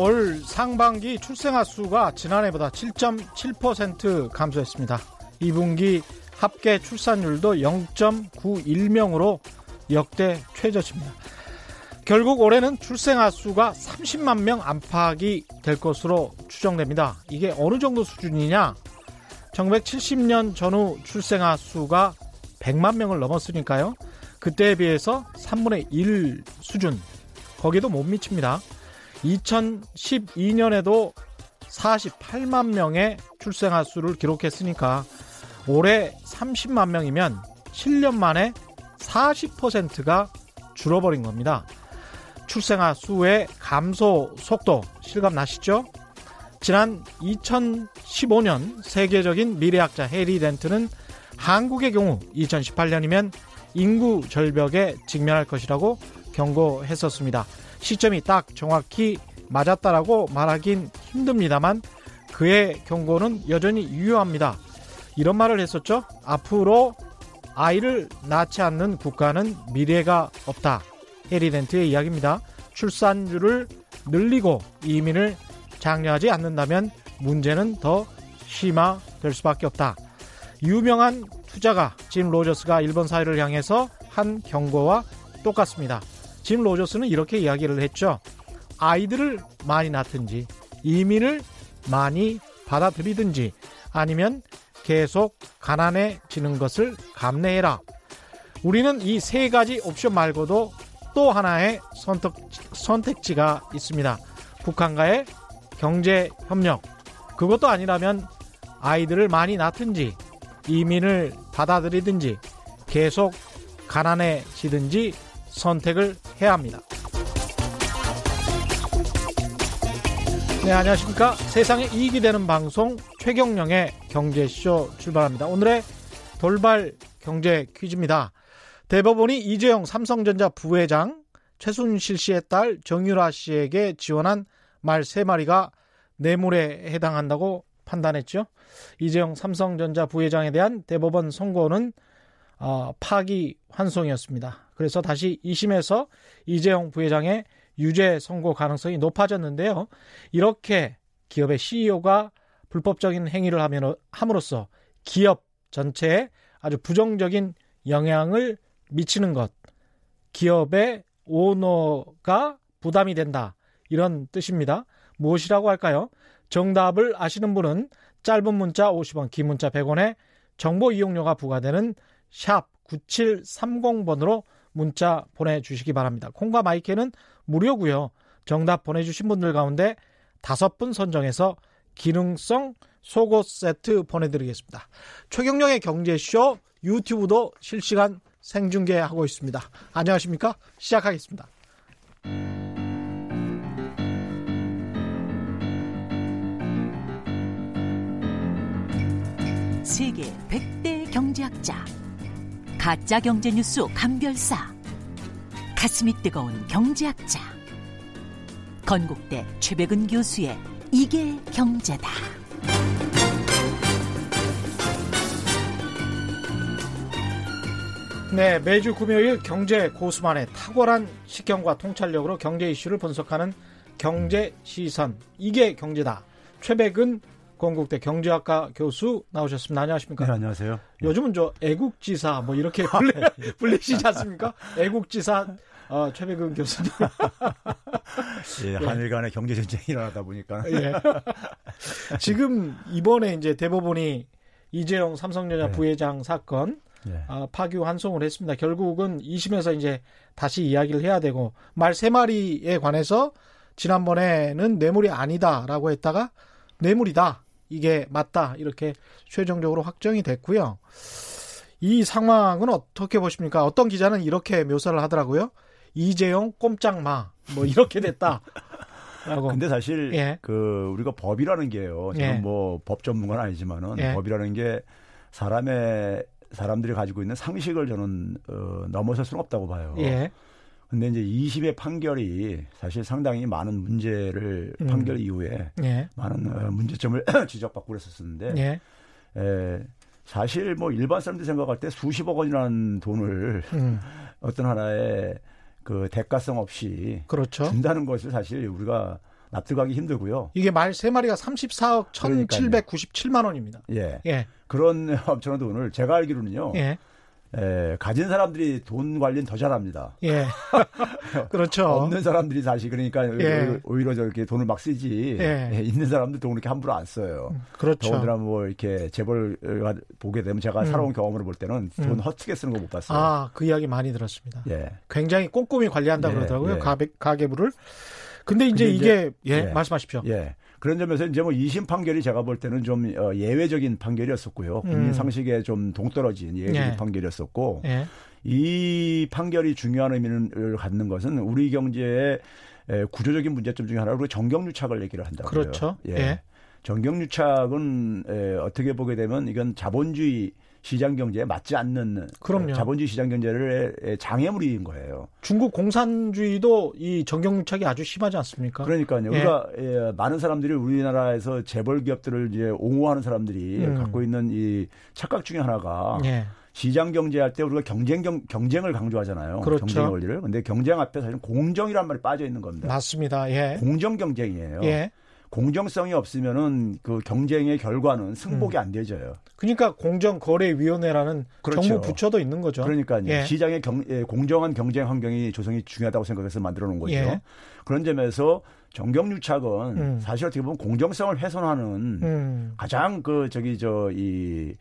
올 상반기 출생아 수가 지난해보다 7.7% 감소했습니다. 2분기 합계 출산율도 0.91명으로 역대 최저치입니다. 결국 올해는 출생아 수가 30만 명 안팎이 될 것으로 추정됩니다. 이게 어느 정도 수준이냐? 1970년 전후 출생아 수가 100만 명을 넘었으니까요. 그때에 비해서 3분의 1 수준. 거기도 못 미칩니다. 2012년에도 48만 명의 출생아 수를 기록했으니까 올해 30만 명이면 7년 만에 40%가 줄어버린 겁니다. 출생아 수의 감소 속도 실감 나시죠? 지난 2015년 세계적인 미래학자 해리 덴트는 한국의 경우 2018년이면 인구 절벽에 직면할 것이라고 경고했었습니다. 시점이 딱 정확히 맞았다라고 말하긴 힘듭니다만 그의 경고는 여전히 유효합니다. 이런 말을 했었죠. 앞으로 아이를 낳지 않는 국가는 미래가 없다. 해리덴트의 이야기입니다. 출산율을 늘리고 이민을 장려하지 않는다면 문제는 더 심화될 수밖에 없다. 유명한 투자가 짐 로저스가 일본 사회를 향해서 한 경고와 똑같습니다. 짐 로저스는 이렇게 이야기를 했죠. 아이들을 많이 낳든지 이민을 많이 받아들이든지 아니면 계속 가난해지는 것을 감내해라. 우리는 이 세 가지 옵션 말고도 또 하나의 선택, 선택지가 있습니다. 북한과의 경제 협력. 그것도 아니라면 아이들을 많이 낳든지 이민을 받아들이든지 계속 가난해지든지 선택을 해야 합니다. 네, 안녕하십니까. 세상에 이익이 되는 방송 최경령의 경제쇼 출발합니다. 오늘의 돌발 경제 퀴즈입니다. 대법원이 이재용 삼성전자 부회장 최순실 씨의 딸 정유라 씨에게 지원한 말 세마리가 뇌물에 해당한다고 판단했죠. 이재용 삼성전자 부회장에 대한 대법원 선고는 어, 파기 환송이었습니다. 그래서 다시 2심에서 이재용 부회장의 유죄 선고 가능성이 높아졌는데요. 이렇게 기업의 CEO가 불법적인 행위를 하면, 함으로써 기업 전체에 아주 부정적인 영향을 미치는 것, 기업의 오너가 부담이 된다. 이런 뜻입니다. 무엇이라고 할까요? 정답을 아시는 분은 짧은 문자 50원, 긴 문자 100원에 정보 이용료가 부과되는 샵 9730번으로 문자 보내주시기 바랍니다. 콩과 마이크는 무료고요. 정답 보내주신 분들 가운데 다섯 분 선정해서 기능성 속옷 세트 보내드리겠습니다. 최경령의 경제쇼 유튜브도 실시간 생중계하고 있습니다. 안녕하십니까? 시작하겠습니다. 세계 100대 경제학자 가짜 경제 뉴스 감별사 가슴이 뜨거운 경제학자 건국대 최백은 교수의 이게 경제다. 네, 매주 금요일 경제 고수만의 탁월한 식견과 통찰력으로 경제 이슈를 분석하는 경제 시선 이게 경제다. 최백은 건국대 경제학과 교수 나오셨습니다. 안녕하십니까? 네, 안녕하세요. 요즘은 저 애국지사 뭐 이렇게 불리, 불리시지 않습니까? 애국지사 어, 최백은 교수님. 예, 한일 간의 경제 전쟁이 일어나다 보니까. 예. 지금 이번에 이제 대법원이 이재용 삼성전자 네. 부회장 사건 네. 어, 파기 환송을 했습니다. 결국은 2심에서 이제 다시 이야기를 해야 되고 말 세 마리에 관해서 지난번에는 뇌물이 아니다라고 했다가 뇌물이다. 이게 맞다. 이렇게 최종적으로 확정이 됐고요. 이 상황은 어떻게 보십니까? 어떤 기자는 이렇게 묘사를 하더라고요. 이재용 꼼짝마 뭐 이렇게 됐다. 라고. 근데 사실 예. 그 우리가 법이라는 게요. 저는 예. 뭐법 전문가는 아니지만은 예. 법이라는 게 사람의 사람들이 가지고 있는 상식을 저는 어, 넘어설 수는 없다고 봐요. 예. 근데 이제 20의 판결이 사실 상당히 많은 문제를 음. 판결 이후에 예. 많은 어, 문제점을 지적받고 그랬었는데 예. 에, 사실 뭐 일반 사람들이 생각할 때 수십억 원이라는 돈을 음. 어떤 하나의 그 대가성 없이 그렇죠. 준다는 것을 사실 우리가 납득하기 힘들고요. 이게 말 세 마리가 34억 1,797만 원입니다. 예. 예. 그런 엄청난 돈을 제가 알기로는요. 예. 에, 가진 사람들이 돈 관리는 더 잘합니다. 예. 그렇죠. 없는 사람들이 사실 그러니까 예. 오히려 저렇게 돈을 막 쓰지. 예. 예. 있는 사람들 돈 그렇게 함부로 안 써요. 음, 그렇죠. 더군다나 뭐 이렇게 재벌 보게 되면 제가 음. 살아온 경험으로 볼 때는 돈 음. 헛되게 쓰는 거 못 봤어요. 아, 그 이야기 많이 들었습니다. 예. 굉장히 꼼꼼히 관리한다 예. 그러더라고요. 예. 가계, 가계부를. 근데 이제 근데 이게 이제, 예, 말씀하십시오. 예. 그런 점에서 이제 뭐 2심 판결이 제가 볼 때는 좀 어, 예외적인 판결이었었고요. 국민 음. 상식에 좀 동떨어진 예외적인 예. 판결이었었고 예. 이 판결이 중요한 의미를 갖는 것은 우리 경제의 구조적인 문제점 중에 하나로 정경유착을 얘기를 한다고요. 그렇죠. 예. 예. 정경유착은 어떻게 보게 되면 이건 자본주의 시장 경제에 맞지 않는 그럼요. 자본주의 시장 경제를 장애물인 거예요. 중국 공산주의도 이 정경유착이 아주 심하지 않습니까? 그러니까요. 예. 우리가 예, 많은 사람들이 우리나라에서 재벌 기업들을 이제 옹호하는 사람들이 음. 갖고 있는 이 착각 중에 하나가 예. 시장 경제할 때 우리가 경쟁 경, 경쟁을 강조하잖아요. 그렇죠. 경쟁 원리를. 근데 경쟁 앞에 사실은 공정이란 말이 빠져 있는 겁니다. 맞습니다. 예. 공정 경쟁이에요. 예. 공정성이 없으면은 그 경쟁의 결과는 승복이 음. 안 되져요. 그러니까 공정거래위원회라는 그렇죠. 정부 부처도 있는 거죠. 그러니까요. 예. 시장의 경, 예, 공정한 경쟁 환경이 조성이 중요하다고 생각해서 만들어 놓은 거죠. 예. 그런 점에서 정경유착은 음. 사실 어떻게 보면 공정성을 훼손하는 음. 가장 그 저기 저이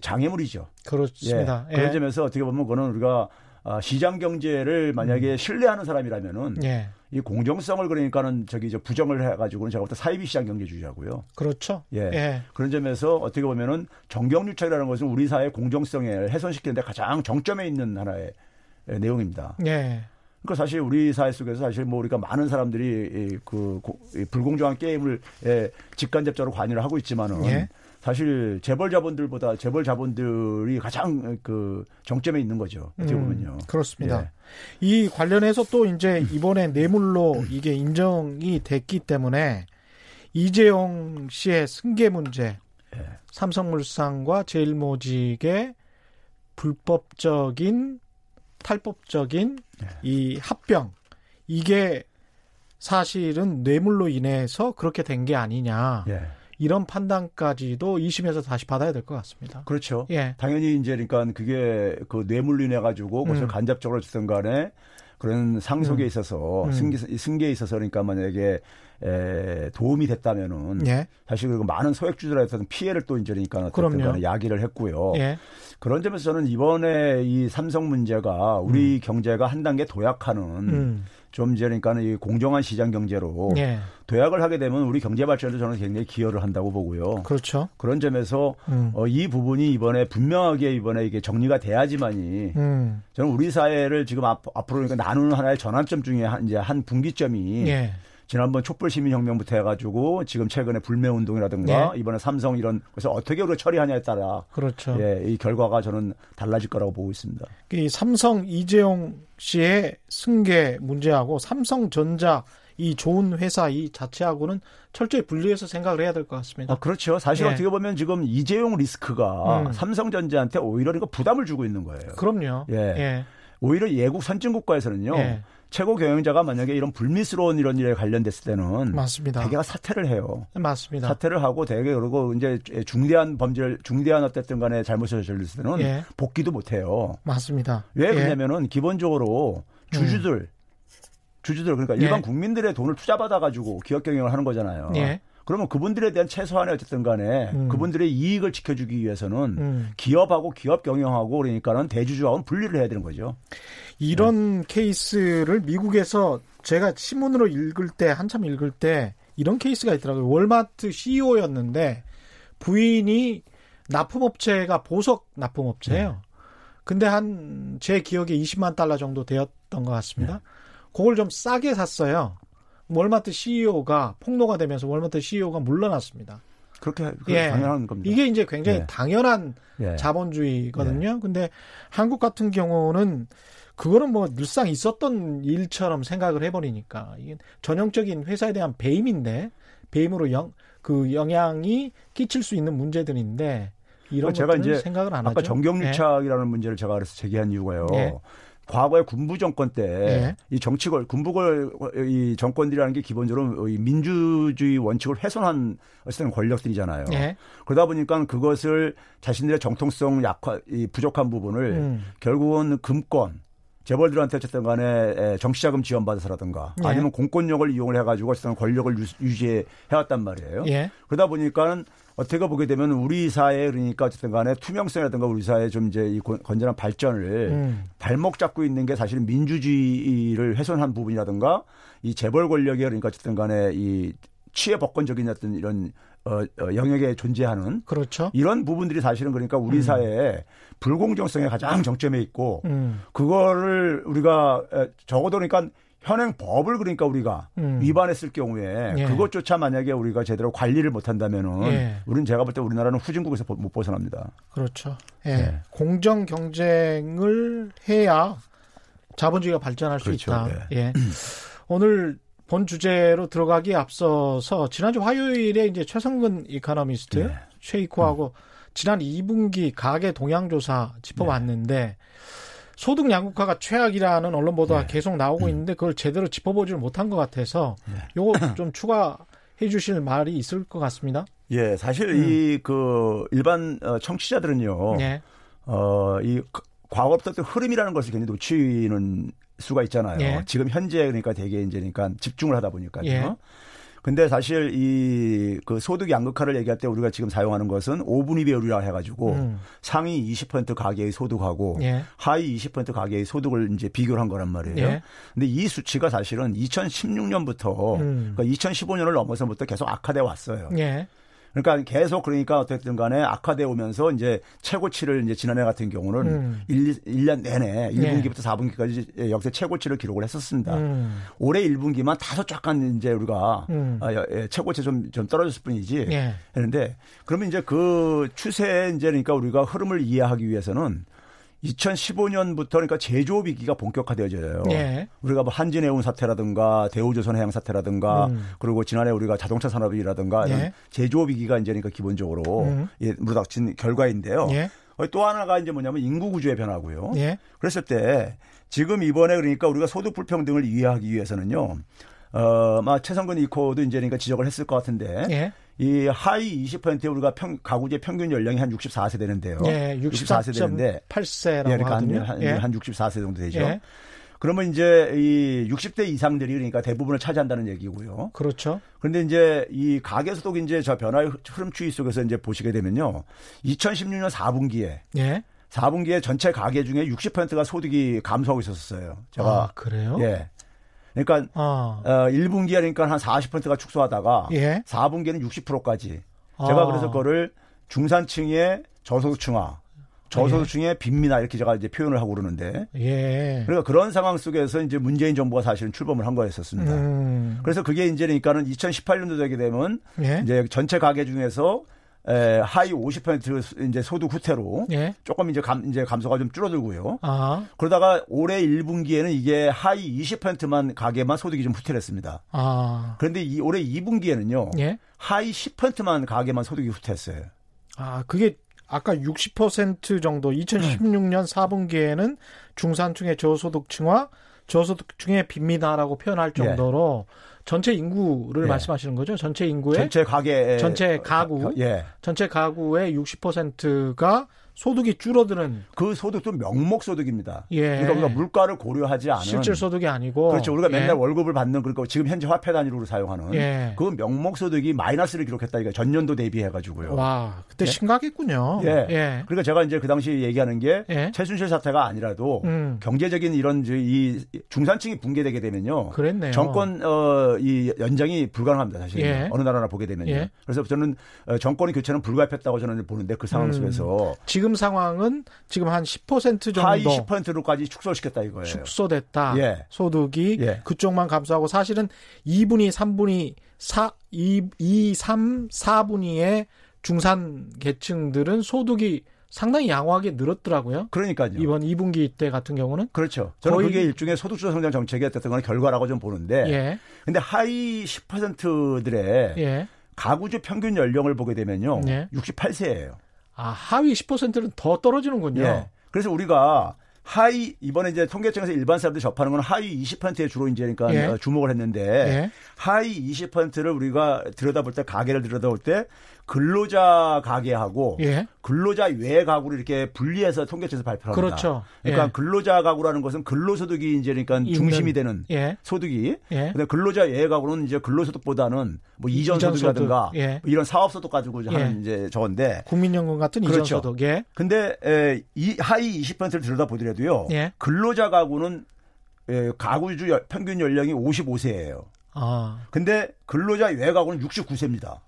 장애물이죠. 그렇습니다. 예. 그런 예. 점에서 어떻게 보면 그거는 우리가 아, 시장 경제를 만약에 음. 신뢰하는 사람이라면은 예. 이 공정성을 그러니까는 저기 저 부정을 해가지고는 제가 볼 때 사이비 시장 경제주의하고요. 그렇죠. 예. 예. 그런 점에서 어떻게 보면은 정경유착이라는 것은 우리 사회 공정성을 훼손시키는데 가장 정점에 있는 하나의 내용입니다. 예. 그러니까 사실 우리 사회 속에서 사실 뭐 우리가 많은 사람들이 그 불공정한 게임을 직간접적으로 관여를 하고 있지만은 예. 사실 재벌 자본들보다 재벌 자본들이 가장 그 정점에 있는 거죠. 어떻게 음, 보면요. 음, 그렇습니다. 예. 이 관련해서 또 이제 이번에 뇌물로 이게 인정이 됐기 때문에 이재용 씨의 승계 문제, 예. 삼성물산과 제일모직의 불법적인 탈법적인 예. 이 합병 이게 사실은 뇌물로 인해서 그렇게 된 게 아니냐. 예. 이런 판단까지도 2심에서 다시 받아야 될 것 같습니다. 그렇죠. 예. 당연히 이제 그러니까 그게 그 뇌물로 인해 가지고 그것을 음. 간접적으로 주든 간에 그런 상속에 음. 있어서 음. 승계, 승계에 있어서 그러니까 만약에 에, 도움이 됐다면은 예. 사실 그리고 많은 소액주들한테는 피해를 또 이제 그러니까 어쨌든 야기를 했고요. 예. 그런 점에서 저는 이번에 이 삼성 문제가 우리 음. 경제가 한 단계 도약하는 음. 좀 이제 그러니까는 이 공정한 시장 경제로 예. 도약을 하게 되면 우리 경제 발전에도 저는 굉장히 기여를 한다고 보고요. 그렇죠. 그런 점에서 음. 어, 이 부분이 이번에 분명하게 이번에 이게 정리가 돼야지만이 음. 저는 우리 사회를 지금 앞, 앞으로 그러니까 나누는 하나의 전환점 중에 한 이제 한 분기점이 예. 지난번 촛불 시민혁명부터 해가지고 지금 최근에 불매운동이라든가 네. 이번에 삼성 이런 그래서 어떻게 우리가 처리하냐에 따라 그렇죠. 예, 이 결과가 저는 달라질 거라고 보고 있습니다. 이 삼성 이재용 씨의 승계 문제하고 삼성전자 이 좋은 회사 이 자체하고는 철저히 분리해서 생각을 해야 될 것 같습니다. 아, 그렇죠. 사실 예. 어떻게 보면 지금 이재용 리스크가 음. 삼성전자한테 오히려 이거 부담을 주고 있는 거예요. 그럼요. 예. 예. 오히려 예국 선진 국가에서는요. 예. 최고 경영자가 만약에 이런 불미스러운 이런 일에 관련됐을 때는 맞습니다. 대개가 사퇴를 해요. 맞습니다. 사퇴를 하고 대개 그리고 이제 중대한 범죄를 중대한 어쨌든 간에 잘못을 저질렀을 때는 예. 복귀도 못 해요. 맞습니다. 왜 예. 그러냐면은 예. 기본적으로 주주들 음. 주주들 그러니까 일반 예. 국민들의 돈을 투자받아 가지고 기업 경영을 하는 거잖아요. 예. 그러면 그분들에 대한 최소한의 어쨌든 간에 음. 그분들의 이익을 지켜주기 위해서는 음. 기업하고 기업 경영하고 그러니까는 대주주하고는 분리를 해야 되는 거죠. 이런 네. 케이스를 미국에서 제가 신문으로 읽을 때 한참 읽을 때 이런 케이스가 있더라고요. 월마트 CEO였는데 부인이 납품업체가 보석 납품업체예요. 네. 근데 한 제 기억에 20만 달러 정도 되었던 것 같습니다. 네. 그걸 좀 싸게 샀어요. 월마트 CEO가 폭로가 되면서 월마트 CEO가 물러났습니다. 그렇게 예. 당연한 겁니다. 이게 이제 굉장히 예. 당연한 예. 자본주의거든요. 예. 근데 한국 같은 경우는 그거는 뭐 늘상 있었던 일처럼 생각을 해버리니까 이게 전형적인 회사에 대한 배임인데 배임으로 영, 그 영향이 끼칠 수 있는 문제들인데 이런 제가 이제 생각을 안 아까 하죠. 정경유착이라는 예. 문제를 제가 그래서 제기한 이유가요. 예. 과거의 군부 정권 때이 예. 정치걸 군부걸 이 정권들이라는 게 기본적으로 이 민주주의 원칙을 훼손한 어떤 권력들이잖아요. 예. 그러다 보니까 그것을 자신들의 정통성 약화 이 부족한 부분을 음. 결국은 금권 재벌들한테 어쨌든 간에 정치자금 지원받아서라든가 예. 아니면 공권력을 이용을 해가지고 어쨌든 권력을 유지해 왔단 말이에요. 예. 그러다 보니까는 어떻게 보게 되면 우리 사회 그러니까 어쨌든 간에 투명성이라든가 우리 사회 좀 이제 이 건전한 발전을 음. 발목 잡고 있는 게 사실은 민주주의를 훼손한 부분이라든가 이 재벌 권력이 그러니까 어쨌든 간에 이 취해 법권적인 어떤 이런 어, 어, 영역에 존재하는 그렇죠. 이런 부분들이 사실은 그러니까 우리 음. 사회에 불공정성에 가장 정점에 있고 음. 그거를 우리가 적어도 그러니까 현행 법을 그러니까 우리가 음. 위반했을 경우에 예. 그것조차 만약에 우리가 제대로 관리를 못한다면은 예. 우리는 제가 볼 때 우리나라는 후진국에서 못 벗어납니다. 그렇죠. 예. 예. 공정 경쟁을 해야 자본주의가 발전할 그렇죠. 수 있다. 예. 예. 오늘 본 주제로 들어가기 앞서서 지난주 화요일에 이제 최성근 이카노미스트 네. 쉐이코하고 음. 지난 2분기 가계 동향조사 짚어봤는데 네. 소득 양극화가 최악이라는 언론 보도가 네. 계속 나오고 음. 있는데 그걸 제대로 짚어보지를 못한 것 같아서 네. 요거 좀 추가해 주실 말이 있을 것 같습니다. 예, 사실 음. 이그 일반 어, 청취자들은요. 네. 어 이 과거부터 흐름이라는 것을 굉장히 놓치는 수가 있잖아요. 예. 지금 현재 그러니까 되게 이제 그러니까 집중을 하다 보니까요. 예. 근데 사실 이 그 소득 양극화를 얘기할 때 우리가 지금 사용하는 것은 5분위 배율이라 해가지고 음. 상위 20% 가계의 소득하고 예. 하위 20% 가계의 소득을 이제 비교를 한 거란 말이에요. 예. 근데 이 수치가 사실은 2016년부터 음. 그러니까 2015년을 넘어서부터 계속 악화돼 왔어요. 예. 그러니까 계속 그러니까 어쨌든 간에 악화돼 오면서 이제 최고치를 이제 지난해 같은 경우는 음. 1, 1년 내내 1분기부터 네. 4분기까지 역대 최고치를 기록을 했었습니다. 음. 올해 1분기만 다소 약간 이제 우리가 음. 아, 예, 최고치 좀, 좀 떨어졌을 뿐이지. 네. 했는데 그러면 이제 그 추세 이제 그러니까 우리가 흐름을 이해하기 위해서는 2015년부터 그러니까 제조업 위기가 본격화되어져요. 예. 우리가 뭐 한진해운 사태라든가 대우조선 해양 사태라든가 음. 그리고 지난해 우리가 자동차 산업이라든가 예. 제조업 위기가 이제 그러니까 기본적으로 음. 예, 물닥친 결과인데요. 예. 또 하나가 이제 뭐냐면 인구 구조의 변화고요. 예. 그랬을 때 지금 이번에 그러니까 우리가 소득 불평등을 이해하기 위해서는요. 어, 막 최성근 이코도 이제 그러니까 지적을 했을 것 같은데 예. 이 하위 20%에 우리가 평, 가구제 평균 연령이 한 64세 되는데요. 예, 64세 되는데 8세라고 예, 그러니까 하거든요. 한, 예. 한 64세 정도 되죠. 예. 그러면 이제 이 60대 이상들이 그러니까 대부분을 차지한다는 얘기고요. 그렇죠. 그런데 이제 이 가계 소득 이제 저 변화의 흐름 추이 속에서 이제 보시게 되면요. 2016년 4분기에 예. 4분기에 전체 가계 중에 60%가 소득이 감소하고 있었어요. 제가 아, 그래요? 예. 그러니까 아. 어, 1분기에 그러니까 한 40%가 축소하다가 예? 4분기에는 60%까지. 제가 아. 그래서 그거를 중산층의 저소득층화, 저소득층의 예. 빈민화 이렇게 제가 이제 표현을 하고 그러는데. 예. 그러니까 그런 상황 속에서 이제 문재인 정부가 사실은 출범을 한 거였었습니다. 음. 그래서 그게 이제 그러니까는 2018년도 되게 되면 예? 이제 전체 가계 중에서 에, 하위 50% 이제 소득 후퇴로 예? 조금 이제 감 이제 감소가 좀 줄어들고요. 아. 그러다가 올해 1분기에는 이게 하위 20%만 가게만 소득이 좀 후퇴를 했습니다. 아. 그런데 이 올해 2분기에는요. 예? 하위 10%만 가게만 소득이 후퇴했어요. 아, 그게 아까 60% 정도 2016년 4분기에는 중산층의 저소득층과 저소득층의 빈민화라고 표현할 예. 정도로 예. 전체 인구를 예. 말씀하시는 거죠? 전체 인구의 전체 가계 전체 가구 예. 전체 가구의 60%가 소득이 줄어드는 그 소득도 명목 소득입니다. 예. 그러니까 우리가 물가를 고려하지 않은 실질 소득이 아니고 그렇죠. 우리가 맨날 예. 월급을 받는 그러니까 지금 현재 화폐 단위로 사용하는 예. 그 명목 소득이 마이너스를 기록했다 이거 전년도 대비해 가지고요. 와, 그때 예? 심각했군요. 예. 예. 그러니까 제가 이제 그 당시 얘기하는 게 예. 최순실 사태가 아니라도 음. 경제적인 이런 이 중산층이 붕괴되게 되면요. 그랬네요. 정권 어 이 연장이 불가능합니다. 사실 예. 어느 나라나 보게 되면요. 그래서 저는 어, 정권의 교체는 불가피했다고 저는 보는데 그 상황 음. 속에서 지금 지금 상황은 지금 한 10% 정도 하위 10%로까지 축소시켰다 이거예요. 축소됐다. 예. 소득이 예. 그쪽만 감소하고 사실은 2분위, 3분위, 4 2, 2 3, 4분위의 중산 계층들은 소득이 상당히 양호하게 늘었더라고요. 그러니까요. 이번 2분기 때 같은 경우는 그렇죠. 저는 그게 일종의 소득주도 성장 정책이 어쨌든 간 결과라고 좀 보는데. 예. 근데 하위 10%들의 예. 가구주 평균 연령을 보게 되면요. 예. 68세예요. 아, 하위 10%는 더 떨어지는군요. 예. 그래서 우리가 하위 이번에 이제 통계청에서 일반 사람들이 접하는 건 하위 20%에 주로 이제 그러니까 예. 주목을 했는데 예. 하위 20%를 우리가 들여다볼 때 가계를 들여다볼 때 근로자 가계하고 예. 근로자 외 가구를 이렇게 분리해서 통계청에서 발표합니다. 그렇죠. 그러니까 예. 근로자 가구라는 것은 근로소득이 이제 그러니까 중심이 되는 예. 소득이. 예. 근데 근로자 외 가구는 이제 근로소득보다는 뭐 이전 소득이라든가 예. 뭐 이런 사업 소득 가지고 하는 이제 저건데 국민연금 같은 그렇죠. 이전 소득. 예. 근데 에, 이 하위 20%를 들여다 보더라도요. 근로자 가구는 에, 가구주 평균 연령이 55세예요. 아. 근데 근로자 외 가구는 69세입니다.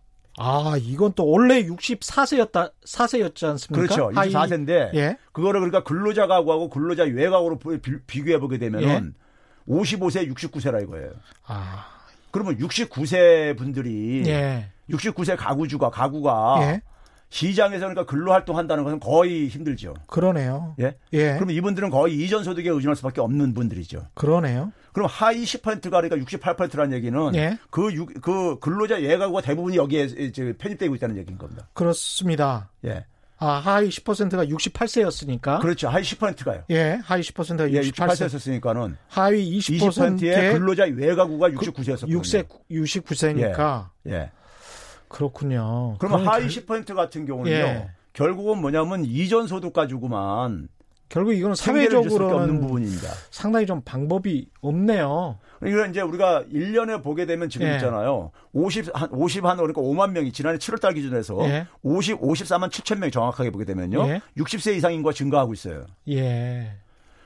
아, 이건 또 원래 64세였다, 4세였지 않습니까? 그렇죠. 64세인데, 예. 그거를 그러니까 근로자 가구하고 근로자 외가구로 비 교해 보게 되면은 예. 55세, 69세라 이거예요. 아. 그러면 69세 분들이 예. 69세 가구주가 가구가 예. 시장에서 그러니까 근로 활동한다는 것은 거의 힘들죠. 그러네요. 예. 예. 그럼 이분들은 거의 이전 소득에 의존할 수밖에 없는 분들이죠. 그러네요. 그럼 하위 10%가 그러니까 68%라는 얘기는 예. 그, 유, 그 근로자 예가구가 대부분이 여기에 편입되고 있다는 얘기인 겁니다. 그렇습니다. 예. 아, 하위 10%가 68세였으니까. 그렇죠. 하위 10%가요. 예, 하위 10%가 68세. 예, 68세였으니까는. 하위 20%의 20%의 근로자 외가구가 69세였었거든요. 6세, 69세니까. 예. 예. 그렇군요. 그러면 하위 결... 10% 같은 경우는요. 예. 결국은 뭐냐면 이전 소득 가지고만 결국 이거는 사회적으로 없는 부분입니다. 상당히 좀 방법이 없네요. 그러니까 이제 우리가 1년에 보게 되면 지금 예. 있잖아요. 50, 한, 50, 한, 그러니까 5만 명이 지난해 7월 달 기준에서 예. 50, 54만 7천 명이 정확하게 보게 되면요. 예. 60세 이상 인구가 증가하고 있어요. 예.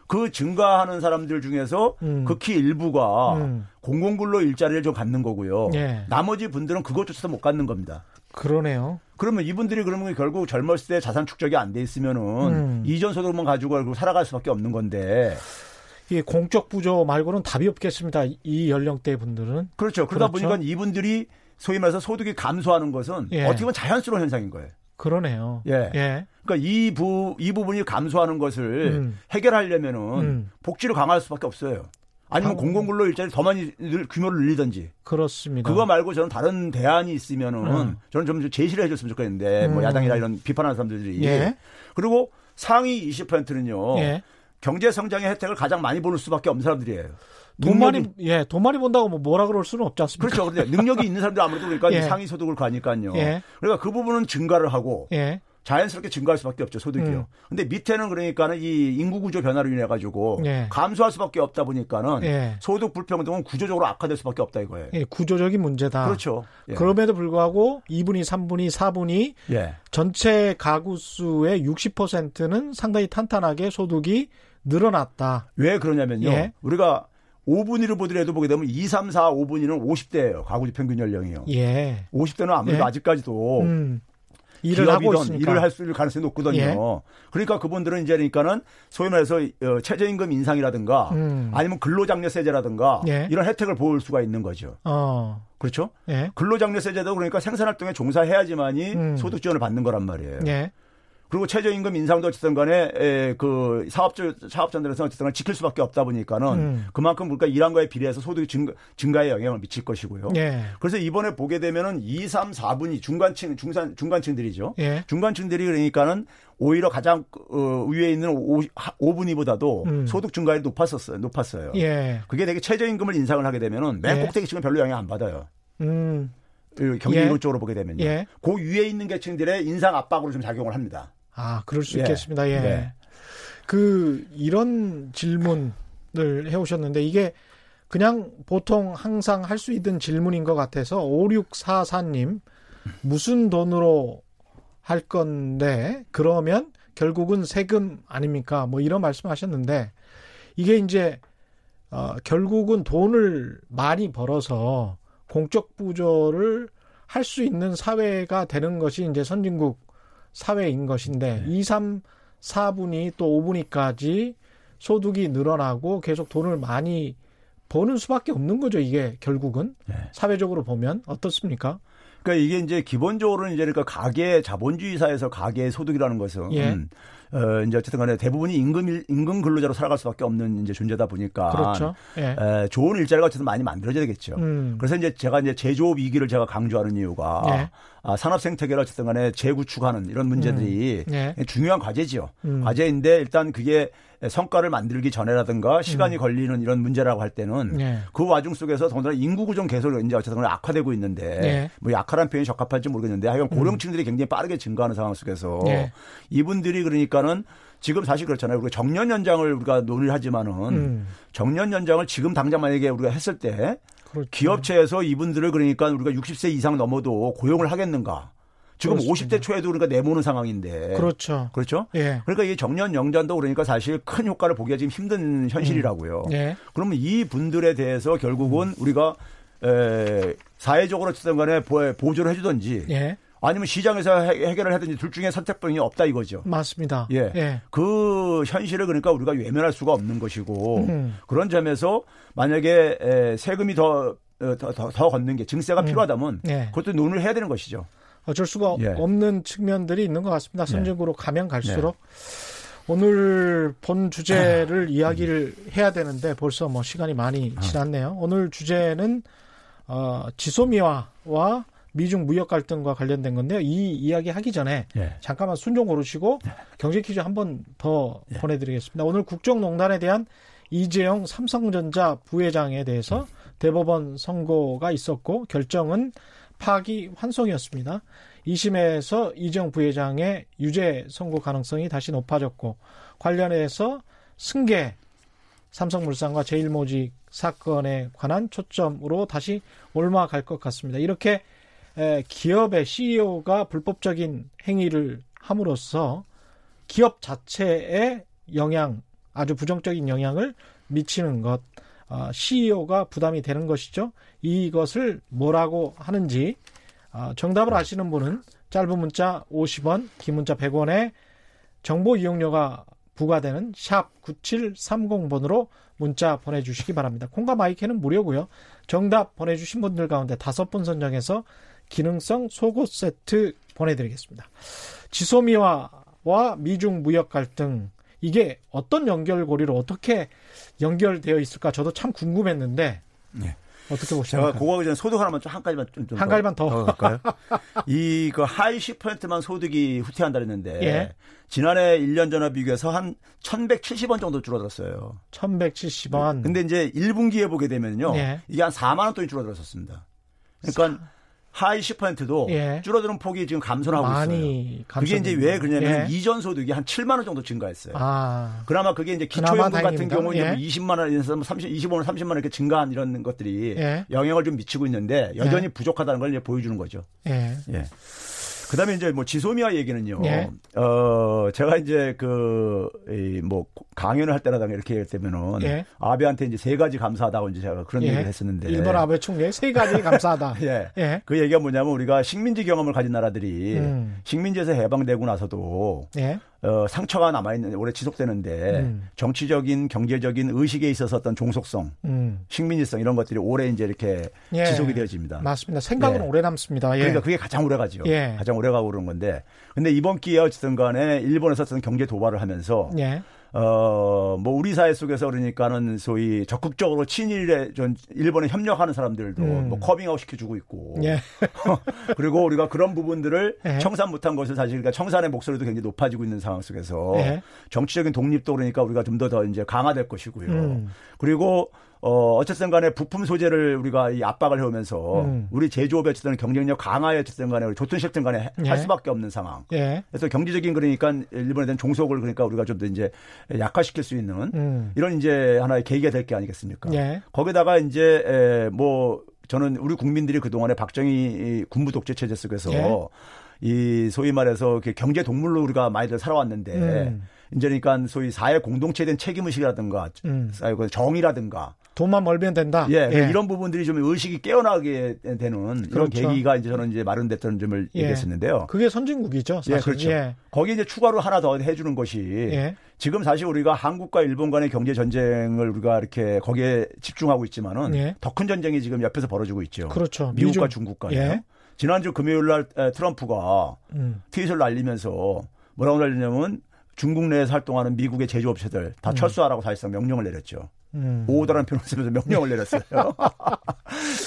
그 증가하는 사람들 중에서 음. 극히 일부가 음. 공공근로 일자리를 좀 갖는 거고요. 예. 나머지 분들은 그것조차도 못 갖는 겁니다. 그러네요. 그러면 이분들이 그러면 결국 젊었을 때 자산 축적이 안 돼 있으면은 음. 이전 소득만 가지고 살아갈 수밖에 없는 건데. 이 공적 부조 말고는 답이 없겠습니다. 이 연령대 분들은. 그렇죠. 그러다 그렇죠? 보니까 이분들이 소위 말해서 소득이 감소하는 것은 예. 어떻게 보면 자연스러운 현상인 거예요. 그러네요. 예. 예. 그러니까 이 부, 이 부분이 감소하는 것을 음. 해결하려면은 음. 복지를 강화할 수밖에 없어요. 아니면 공공근로 일자리 더 많이 규모를 늘리든지. 그렇습니다. 그거 말고 저는 다른 대안이 있으면은 음. 저는 좀 제시를 해줬으면 좋겠는데 뭐 음. 야당이나 이런 비판하는 사람들이. 예. 그리고 상위 20%는요. 예. 경제 성장의 혜택을 가장 많이 보는 수밖에 없는 사람들이에요. 돈 많이 예, 돈 많이 번다고 뭐 뭐라 그럴 수는 없지 않습니까? 그렇죠. 근데 능력이 있는 사람들 아무래도 그러니까 예. 상위 소득을 가니까요. 예. 그러니까 그 부분은 증가를 하고 예. 자연스럽게 증가할 수밖에 없죠 소득이요. 음. 근데 밑에는 그러니까는 이 인구 구조 변화로 인해 가지고 예. 감소할 수밖에 없다 보니까는 예. 소득 불평등은 구조적으로 악화될 수밖에 없다 이거예요. 예, 구조적인 문제다. 그렇죠. 예. 그럼에도 불구하고 2분이 3분이 4분이 예. 전체 가구 수의 60%는 상당히 탄탄하게 소득이 늘어났다. 왜 그러냐면요. 예. 우리가 5분위를 보더라도 보게 되면 2, 3, 4, 5분위는 50대예요. 가구 평균 연령이요. 예. 50대는 아무래도 예. 아직까지도 음. 일을 하고 있으니까. 일을 할 수 있을 가능성이 높거든요. 예. 그러니까 그분들은 이제 그러니까는 소위 말해서 어, 최저임금 인상이라든가 음. 아니면 근로장려세제라든가 예. 이런 혜택을 볼 수가 있는 거죠. 어. 그렇죠? 예. 근로장려세제도 그러니까 생산활동에 종사해야지만이 음. 소득 지원을 받는 거란 말이에요. 예. 그리고 최저임금 인상도 어쨌든 간에 에, 그 사업주 사업자들에서 어쨌든 간에 지킬 수밖에 없다 보니까는 음. 그만큼 그러니까 일한 거에 비례해서 소득이 증가, 증가에 영향을 미칠 것이고요. 예. 그래서 이번에 보게 되면은 2, 3, 4분이 중간층 중산 중간층들이죠. 예. 중간층들이 그러니까는 오히려 가장 어, 위에 있는 5, 5분위보다도 음. 소득 증가율이 높았었어요. 높았어요. 예. 그게 되게 최저임금을 인상을 하게 되면은 맨 예. 꼭대기층은 별로 영향 안 받아요. 음. 그 경제 예. 이론적으로 보게 되면요. 예. 그 위에 있는 계층들의 인상 압박으로 좀 작용을 합니다. 아, 그럴 수 예. 있겠습니다. 예. 네. 그 이런 질문을 해 오셨는데 이게 그냥 보통 항상 할 수 있는 질문인 것 같아서 5644님 무슨 돈으로 할 건데 그러면 결국은 세금 아닙니까? 뭐 이런 말씀하셨는데 이게 이제 어, 결국은 돈을 많이 벌어서 공적 부조를 할 수 있는 사회가 되는 것이 이제 선진국 사회인 것인데 네. 2, 3, 4분이 또 5분위까지 소득이 늘어나고 계속 돈을 많이 버는 수밖에 없는 거죠. 이게 결국은 네. 사회적으로 보면 어떻습니까? 그러니까 이게 이제 기본적으로는 이제 그러니까 가계 자본주의 사회에서 가계 소득이라는 것은 예. 음, 어, 이제 어쨌든 간에 대부분이 임금, 임금 근로자로 살아갈 수 밖에 없는 이제 존재다 보니까. 그렇죠. 예. 에, 좋은 일자리가 어쨌든 많이 만들어져야 되겠죠. 음. 그래서 이제 제가 이제 제조업 위기를 제가 강조하는 이유가 예. 아, 산업 생태계를 어쨌든 간에 재구축하는 이런 문제들이 음. 예. 중요한 과제지요. 음. 과제인데 일단 그게 성과를 만들기 전에라든가 시간이 음. 걸리는 이런 문제라고 할 때는 네. 그 와중 속에서 더군다나 인구 구조 개선 이제 어쨌든 악화되고 있는데 네. 뭐 약화란 표현이 적합할지 모르겠는데 하여간 음. 고령층들이 굉장히 빠르게 증가하는 상황 속에서 네. 이분들이 그러니까는 지금 사실 그렇잖아요. 우리가 정년 연장을 우리가 논의를 하지만은 음. 정년 연장을 지금 당장 만약에 우리가 했을 때 그렇죠. 기업체에서 이분들을 그러니까 우리가 60세 이상 넘어도 고용을 하겠는가? 지금 그렇습니다. 50대 초에도 그러니까 내모는 상황인데. 그렇죠. 그렇죠? 예. 그러니까 이 정년 영전도 그러니까 사실 큰 효과를 보기가 지금 힘든 현실이라고요. 음. 예. 그러면 이 분들에 대해서 결국은 음. 우리가 에, 사회적으로 어쨌든 간에 보조를 해주든지 예. 아니면 시장에서 해결을 하든지 둘 중에 선택권이 없다 이거죠. 맞습니다. 예. 예. 그 현실을 그러니까 우리가 외면할 수가 없는 것이고 음. 그런 점에서 만약에 에, 세금이 더 어, 더, 더, 더 걷는 게 증세가 음. 필요하다면 예. 그것도 논의를 해야 되는 것이죠. 어쩔 수가 예. 없는 측면들이 있는 것 같습니다. 선진국으로 예. 가면 갈수록. 오늘 본 주제를 아. 이야기를 해야 되는데 벌써 뭐 시간이 많이 아. 지났네요. 오늘 주제는 어, 지소미아와 미중 무역 갈등과 관련된 건데요. 이 이야기 하기 전에 예. 잠깐만 순종 고르시고 예. 경제 퀴즈 한 번더 보내드리겠습니다. 오늘 국정농단에 대한 이재용 삼성전자 부회장에 대해서 음. 대법원 선고가 있었고 결정은 파기 환송이었습니다. 2심에서 이정 부회장의 유죄 선고 가능성이 다시 높아졌고 관련해서 승계 삼성물산과 제일모직 사건에 관한 초점으로 다시 올라갈 것 같습니다. 이렇게 기업의 CEO가 불법적인 행위를 함으로써 기업 자체에 영향, 아주 부정적인 영향을 미치는 것, CEO가 어, 부담이 되는 것이죠. 이것을 뭐라고 하는지 어, 정답을 아시는 분은 짧은 문자 50원, 긴 문자 100원에 정보 이용료가 부과되는 샵 9730번으로 문자 보내주시기 바랍니다. 콩과 마이크는 무료고요. 정답 보내주신 분들 가운데 다섯 분 선정해서 기능성 속옷 세트 보내드리겠습니다. 지소미아와 미중 무역 갈등 이게 어떤 연결고리로 어떻게 연결되어 있을까 저도 참 궁금했는데 네. 어떻게 보십니까? 제가 그거 전에 소득 하나만 좀 한 가지만 좀, 좀 한 가지만 더, 더 갈까요? 이그 하위 10%만 소득이 후퇴한다 그랬는데 예. 지난해 1년 전에 비교해서 한 1,170원 정도 줄어들었어요. 1,170원. 근데 이제 1분기에 보게 되면요. 예. 이게 한 4만 원 돈이 줄어들었었습니다. 그러니까 하위 10%도 예. 줄어드는 폭이 지금 감소하고 있어요. 그게 이제 왜 그러냐면 예. 이전 소득이 한 7만 원 정도 증가했어요. 아. 그나마 그게 이제 기초연금 같은 경우 예. 20만 원에서 30, 25만 원, 30만 원 이렇게 증가한 이런 것들이 예. 영향을 좀 미치고 있는데 여전히 예. 부족하다는 걸 이제 보여주는 거죠. 예. 예. 그다음에 이제 뭐 지소미아 얘기는요. 예. 어 제가 이제 그뭐 강연을 할 때라든가 이렇게 할 때면은 예. 아베한테 이제 세 가지 감사하다고 이제 제가 그런 예. 얘기를 했었는데 일본 아베 총리 세 가지 감사하다. 예. 예. 그 얘기가 뭐냐면 우리가 식민지 경험을 가진 나라들이 음. 식민지에서 해방되고 나서도 예. 어, 상처가 남아있는 오래 지속되는데 음. 정치적인 경제적인 의식에 있어서 어떤 종속성, 음. 식민지성 이런 것들이 오래 이제 이렇게 예. 지속이 되어집니다. 맞습니다. 생각은 예. 오래 남습니다. 예. 그러니까 그게 가장 오래 가죠. 예. 가장 오래 가고 그런 건데 근데 이번 기회에 어쨌든 간에 일본에서 어떤 경제 도발을 하면서 예. 어, 뭐 우리 사회 속에서 그러니까는 소위 적극적으로 친일에 전 일본에 협력하는 사람들도 음. 뭐 커밍아웃 시켜주고 있고. 예. 그리고 우리가 그런 부분들을 예. 청산 못한 것을 사실 그러니까 청산의 목소리도 굉장히 높아지고 있는 상황 속에서 예. 정치적인 독립도 그러니까 우리가 좀 더더 이제 강화될 것이고요. 음. 그리고 어, 어쨌든 간에 부품 소재를 우리가 이 압박을 해오면서 음. 우리 제조업의 어쨌든 경쟁력 강화에 어쨌든 간에 우리 조선시장 간에 예. 할 수밖에 없는 상황. 예. 그래서 경제적인 그러니까 일본에 대한 종속을 그러니까 우리가 좀 더 이제 약화시킬 수 있는 음. 이런 이제 하나의 계기가 될 게 아니겠습니까? 예. 거기다가 이제 에, 뭐 저는 우리 국민들이 그동안에 박정희 군부 독재 체제 속에서 예. 이 소위 말해서 경제 동물로 우리가 많이들 살아왔는데 음. 이제 그러니까 소위 사회 공동체에 대한 책임 의식이라든가 음. 정의라든가 돈만 멀면 된다. 예, 예. 이런 부분들이 좀 의식이 깨어나게 되는 그런 그렇죠. 계기가 이제 저는 이제 마련됐던 점을 예. 얘기했었는데요. 그게 선진국이죠. 사실. 예, 그렇죠. 예. 거기에 이제 추가로 하나 더 해주는 것이 예. 지금 사실 우리가 한국과 일본 간의 경제 전쟁을 우리가 이렇게 거기에 집중하고 있지만은 예. 더큰 전쟁이 지금 옆에서 벌어지고 있죠. 그렇죠. 미국과 미중. 중국 간에. 예. 지난주 금요일 날 트럼프가 음. 트윗을 날리면서 뭐라고 날리냐면 중국 내에서 활동하는 미국의 제조업체들 다 음. 철수하라고 사실상 명령을 내렸죠. 음. 오다라는 표현을 쓰면서 명령을 내렸어요.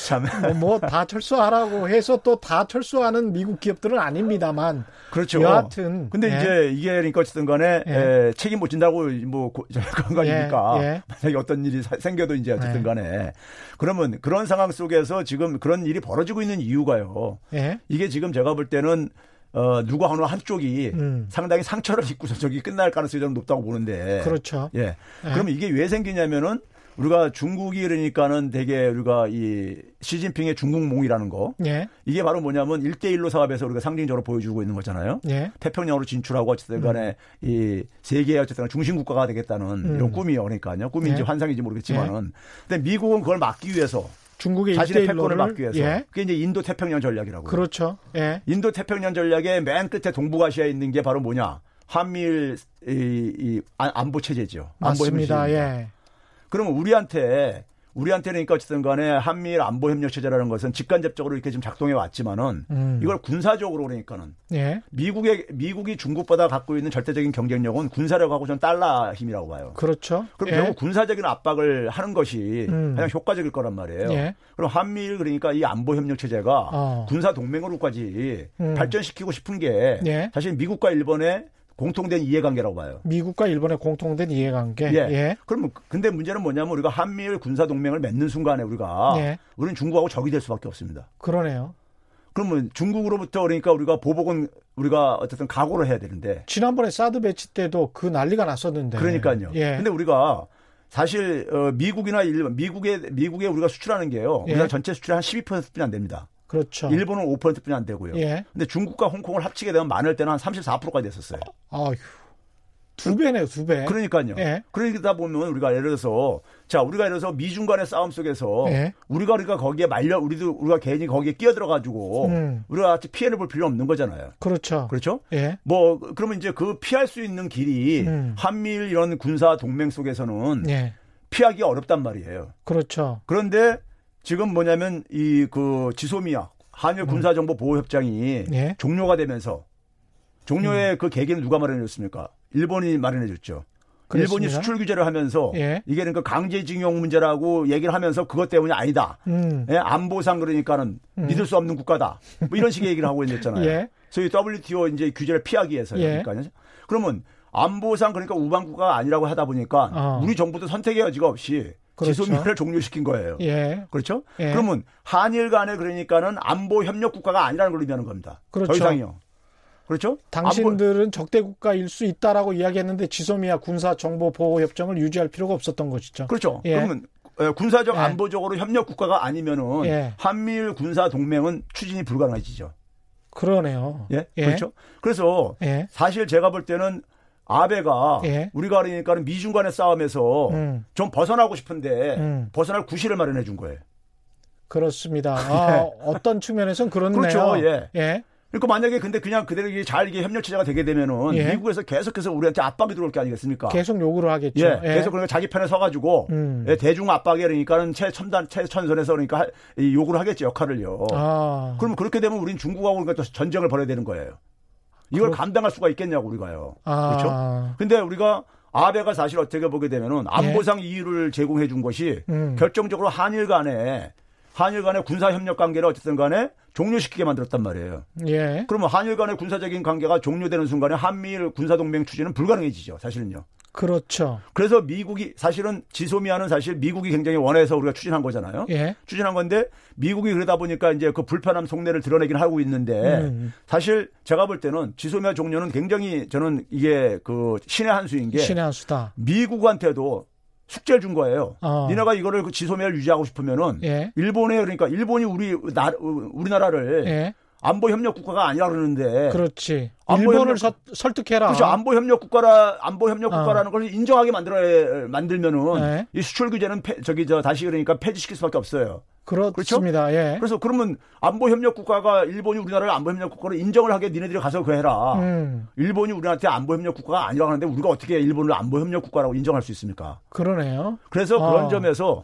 참. 뭐다 철수하라고 해서 또 다 철수하는 미국 기업들은 아닙니다만. 그렇죠. 여하튼. 근데 예. 이제 이게 그러니까 어쨌든 간에 예. 에, 책임 못 진다고 뭐 관광이니까 예. 예. 만약에 어떤 일이 생겨도 이제 어쨌든 예. 간에 그러면 그런 상황 속에서 지금 그런 일이 벌어지고 있는 이유가요. 예. 이게 지금 제가 볼 때는 어, 누구 하나 한쪽이 음. 상당히 상처를 입고서 저기 끝날 가능성이 좀 높다고 보는데. 그렇죠. 예. 예. 그러면 이게 왜 생기냐면은 우리가 중국이 그러니까는 되게 우리가 이 시진핑의 중국몽이라는 거. 예. 이게 바로 뭐냐면 1대1로 사업에서 우리가 상징적으로 보여주고 있는 거잖아요. 예. 태평양으로 진출하고 어쨌든 간에 음. 이 세계의 어쨌든 중심 국가가 되겠다는 음. 이런 꿈이요. 그러니까요. 꿈인지 예. 환상인지 모르겠지만은. 예. 근데 미국은 그걸 막기 위해서 중국의 자신의 패권을 막기 위해서 예. 그게 이제 인도 태평양 전략이라고. 그렇죠. 예. 인도 태평양 전략의 맨 끝에 동북아시아에 있는 게 바로 뭐냐? 한미일 이, 이 안보 체제죠. 맞습니다. 예. 그러면 우리한테 우리한테는 그러니까 어쨌든 간에 한미일 안보 협력 체제라는 것은 직간접적으로 이렇게 지금 작동해 왔지만은 음. 이걸 군사적으로 그러니까는 예. 미국의 미국이 중국보다 갖고 있는 절대적인 경쟁력은 군사력하고 전 달러 힘이라고 봐요. 그렇죠. 그럼 예. 결국 군사적인 압박을 하는 것이 음. 가장 효과적일 거란 말이에요. 예. 그럼 한미일 그러니까 이 안보 협력 체제가 어. 군사 동맹으로까지 음. 발전시키고 싶은 게 예. 사실 미국과 일본의 공통된 이해관계라고 봐요. 미국과 일본의 공통된 이해관계. 예. 예. 그러면 근데 문제는 뭐냐면 우리가 한미일 군사 동맹을 맺는 순간에 우리가 예. 우리는 중국하고 적이 될 수밖에 없습니다. 그러네요. 그러면 중국으로부터 그러니까 우리가 보복은 우리가 어쨌든 각오를 해야 되는데 지난번에 사드 배치 때도 그 난리가 났었는데. 그러니까요. 예. 근데 우리가 사실 어 미국이나 일본 미국에 미국에 우리가 수출하는 게요. 우리가 예. 전체 수출의 한 12%뿐이 안 됩니다. 그렇죠. 일본은 5%뿐이 안 되고요. 예. 근데 중국과 홍콩을 합치게 되면 많을 때는 한 34%까지 됐었어요. 아휴. 두 배네요, 두 배. 그러니까요. 예. 그러다 보면 우리가 예를 들어서 자, 우리가 예를 들어서 미중 간의 싸움 속에서 예. 우리가 우리가 거기에 말려 우리도 우리가 괜히 거기에 끼어들어 가지고 음. 우리가 피해를 볼 필요 없는 거잖아요. 그렇죠. 그렇죠? 예. 뭐 그러면 이제 그 피할 수 있는 길이 음. 한미일 이런 군사 동맹 속에서는 예. 피하기 어렵단 말이에요. 그렇죠. 그런데 지금 뭐냐면 이 그 지소미아 한일 음. 군사정보 보호 협정이 예? 종료가 되면서 종료의 음. 그 계기는 누가 마련해줬습니까? 일본이 마련해줬죠. 그렇습니다. 일본이 수출 규제를 하면서 예. 이게 그러니까 강제징용 문제라고 얘기를 하면서 그것 때문이 아니다. 음. 예? 안보상 그러니까는 음. 믿을 수 없는 국가다. 뭐 이런 식의 얘기를 하고 있었잖아요. 예. 소위 WTO 이제 규제를 피하기 위해서요. 예. 그러니까 그러면 안보상 그러니까 우방국가가 아니라고 하다 보니까 어. 우리 정부도 선택의 여지가 없이 그렇죠. 지소미아를 종료시킨 거예요. 예. 그렇죠? 예. 그러면 한일 간에 그러니까는 안보 협력 국가가 아니라는 걸 의미하는 겁니다. 그렇죠. 더 이상이요. 그렇죠? 당신들은 안보... 적대 국가일 수 있다라고 이야기했는데 지소미아 군사 정보 보호 협정을 유지할 필요가 없었던 것이죠. 그렇죠. 예. 그러면 군사적 예. 안보적으로 협력 국가가 아니면은 예. 한미일 군사 동맹은 추진이 불가능해지죠. 그러네요. 예. 예. 그렇죠. 그래서 예. 사실 제가 볼 때는 아베가 예. 우리가 그러니까는 미중 간의 싸움에서 음. 좀 벗어나고 싶은데 음. 벗어날 구실을 마련해 준 거예요. 그렇습니다. 아, 어떤 측면에서는 그렇네요. 그렇죠. 예. 예. 그러니까 만약에 근데 그냥 그대로 잘 이게 협력 체제가 되게 되면은 예. 미국에서 계속해서 우리한테 압박이 들어올 게 아니겠습니까? 계속 요구를 하겠죠. 예. 예. 계속 그러니까 자기 편에 서가지고 음. 예, 대중 압박에 그러니까는 최첨단 최천선에서 그러니까 요구를 하겠죠 역할을요. 아. 그러면 그렇게 되면 우리는 중국하고 그러니까 또 전쟁을 벌여야 되는 거예요. 이걸 그렇... 감당할 수가 있겠냐고 우리가요. 아. 그렇죠? 근데 우리가 아베가 사실 어떻게 보게 되면은 안보상 예. 이유를 제공해 준 것이 음. 결정적으로 한일 간에 한일 간의 군사 협력 관계를 어쨌든 간에 종료시키게 만들었단 말이에요. 예. 그러면 한일 간의 군사적인 관계가 종료되는 순간에 한미일 군사 동맹 추진은 불가능해지죠. 사실은요. 그렇죠. 그래서 미국이 사실은 지소미아는 사실 미국이 굉장히 원해서 우리가 추진한 거잖아요. 예. 추진한 건데 미국이 그러다 보니까 이제 그 불편함 속내를 드러내긴 하고 있는데 음. 사실 제가 볼 때는 지소미아 종료는 굉장히 저는 이게 그 신의 한 수인 게 신의 한 수다. 미국한테도 숙제를 준 거예요. 어. 니네가 이거를 그 지소미아를 유지하고 싶으면은 예. 일본에 그러니까 일본이 우리 나 우리나라를 예. 안보 협력 국가가 아니라 그러는데. 그렇지. 일본을 협력, 서, 설득해라. 그렇죠. 안보 협력 국가라 안보 협력 어. 국가라는 걸 인정하게 만들어 만들면은 네. 이 수출 규제는 폐, 저기 저 다시 그러니까 폐지시킬 수밖에 없어요. 그렇습니다. 그렇죠? 예. 그래서 그러면 안보 협력 국가가 일본이 우리나라를 안보 협력 국가로 인정을 하게 니네들이 가서 그 해라. 음. 일본이 우리한테 안보 협력 국가가 아니라고 하는데 우리가 어떻게 일본을 안보 협력 국가라고 인정할 수 있습니까? 그러네요. 그래서 어. 그런 점에서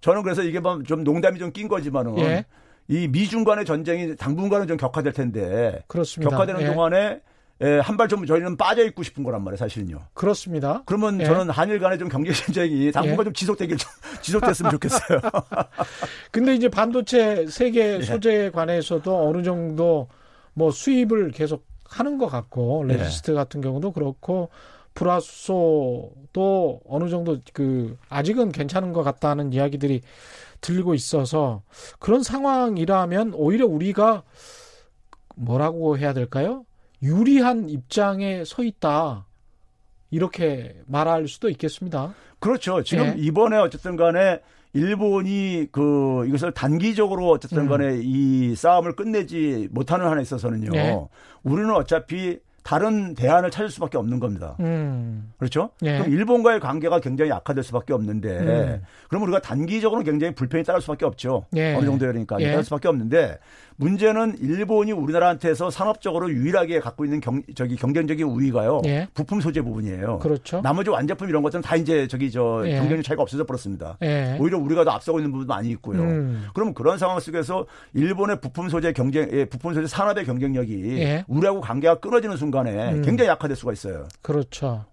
저는 그래서 이게 뭐좀 농담이 좀 낀 거지만은 예. 이 미중 간의 전쟁이 당분간은 좀 격화될 텐데 그렇습니다. 격화되는 예. 동안에 예, 한 발 좀 저희는 빠져 있고 싶은 거란 말이에요, 사실은요. 그렇습니다. 그러면 예. 저는 한일 간의 좀 경제 전쟁이 당분간 예. 좀 지속되길 지속됐으면 좋겠어요. 근데 이제 반도체 세 개 예. 소재에 관해서도 어느 정도 뭐 수입을 계속 하는 것 같고 예. resist 같은 경우도 그렇고 브라소도 어느 정도 그 아직은 괜찮은 것 같다는 이야기들이 들고 있어서 그런 상황이라면 오히려 우리가 뭐라고 해야 될까요? 유리한 입장에 서 있다. 이렇게 말할 수도 있겠습니다. 그렇죠. 지금 예. 이번에 어쨌든 간에 일본이 그 이것을 단기적으로 어쨌든 음. 간에 음. 이 싸움을 끝내지 못하는 한에 있어서는요. 예. 우리는 어차피 다른 대안을 찾을 수밖에 없는 겁니다. 음. 그렇죠? 예. 그럼 일본과의 관계가 굉장히 약화될 수밖에 없는데, 음. 그럼 우리가 단기적으로 굉장히 불편이 따를 수밖에 없죠. 예. 어느 정도니까 예. 따를 수밖에 없는데 문제는 일본이 우리나라한테서 산업적으로 유일하게 갖고 있는 경, 저기 경쟁적인 우위가요. 예. 부품 소재 부분이에요. 그렇죠. 나머지 완제품 이런 것들은 다 이제 저기 저 예. 경쟁력 차이가 없어져 버렸습니다. 예. 오히려 우리가 더 앞서고 있는 부분도 많이 있고요. 음. 그럼 그런 상황 속에서 일본의 부품 소재 경쟁, 예, 부품 소재 산업의 경쟁력이 예. 우리하고 관계가 끊어지는 순간에 음. 굉장히 약화될 수가 있어요. 그렇죠.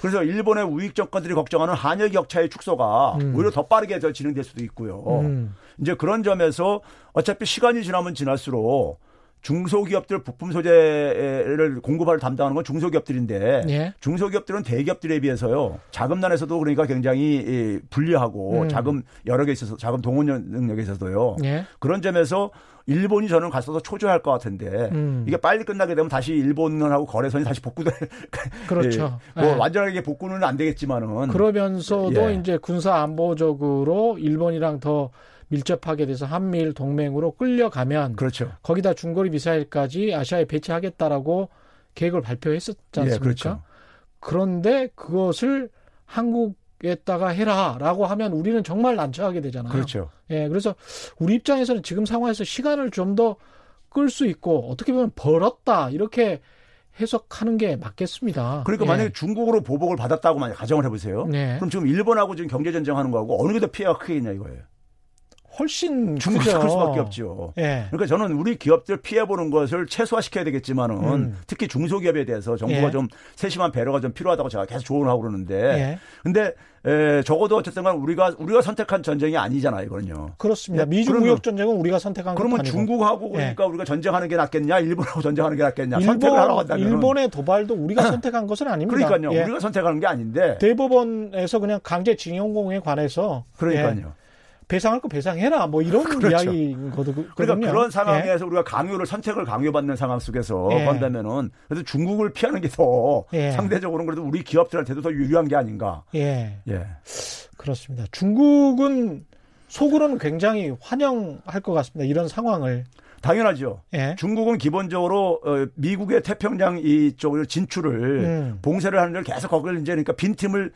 그래서 일본의 우익 정권들이 걱정하는 한일 격차의 축소가 음. 오히려 더 빠르게 더 진행될 수도 있고요. 음. 이제 그런 점에서 어차피 시간이 지나면 지날수록 중소기업들 부품 소재를 공급을 담당하는 건 중소기업들인데 예. 중소기업들은 대기업들에 비해서요 자금난에서도 그러니까 굉장히 불리하고 음. 자금 여러 개 있어서 자금 동원 능력에 있어서요 예. 그런 점에서 일본이 저는 갔어서 초조할 것 같은데 음. 이게 빨리 끝나게 되면 다시 일본하고 거래선이 다시 복구될 그렇죠. 예. 뭐 네. 완전하게 복구는 안 되겠지만은 그러면서도 예. 이제 군사 안보적으로 일본이랑 더 밀접하게 돼서 한미일 동맹으로 끌려가면 그렇죠. 거기다 중거리 미사일까지 아시아에 배치하겠다라고 계획을 발표했었지 예, 않습니까? 예, 그렇죠. 그런데 그것을 한국에다가 해라라고 하면 우리는 정말 난처하게 되잖아요. 그렇죠. 예, 그래서 우리 입장에서는 지금 상황에서 시간을 좀 더 끌 수 있고 어떻게 보면 벌었다 이렇게 해석하는 게 맞겠습니다. 그러니까 예. 만약에 중국으로 보복을 받았다고 만약 가정을 해보세요. 네. 그럼 지금 일본하고 지금 경제 전쟁하는 거하고 어느 게 더 피해가 크겠냐 이거예요. 훨씬 중국이 클 수밖에 없죠. 예. 그러니까 저는 우리 기업들 피해 보는 것을 최소화시켜야 되겠지만은 음. 특히 중소기업에 대해서 정부가 예. 좀 세심한 배려가 좀 필요하다고 제가 계속 조언을 하고 그러는데 예. 근데 에, 적어도 어쨌든 간 우리가 우리가 선택한 전쟁이 아니잖아요, 이거는요. 그렇습니다. 예. 미중 무역 전쟁은 우리가 선택한 그러면 중국하고 예. 그러니까 우리가 전쟁하는 게 낫겠냐, 일본하고 전쟁하는 게 낫겠냐. 일본, 선택을 하라고 한다면 일본의 도발도 우리가 선택한 것은 아닙니다. 그러니까요. 예. 우리가 선택하는 게 아닌데 대법원에서 그냥 강제 징용공에 관해서 그러니까요. 배상할 거 배상해라 뭐 이런 그렇죠. 이야기인 거거든요. 그러니까 그런 상황에서 예. 우리가 강요를 선택을 강요받는 상황 속에서 예. 한다면은 그래서 중국을 피하는 게더 예. 상대적으로는 그래도 우리 기업들한테도 더 유리한 게 아닌가. 예. 예. 그렇습니다. 중국은 속으로는 굉장히 환영할 것 같습니다. 이런 상황을. 당연하죠. 예. 중국은 기본적으로 어, 미국의 태평양 이쪽을 진출을 음. 봉쇄를 하는 걸 계속 거기를 이제 그러니까 빈틈을 예,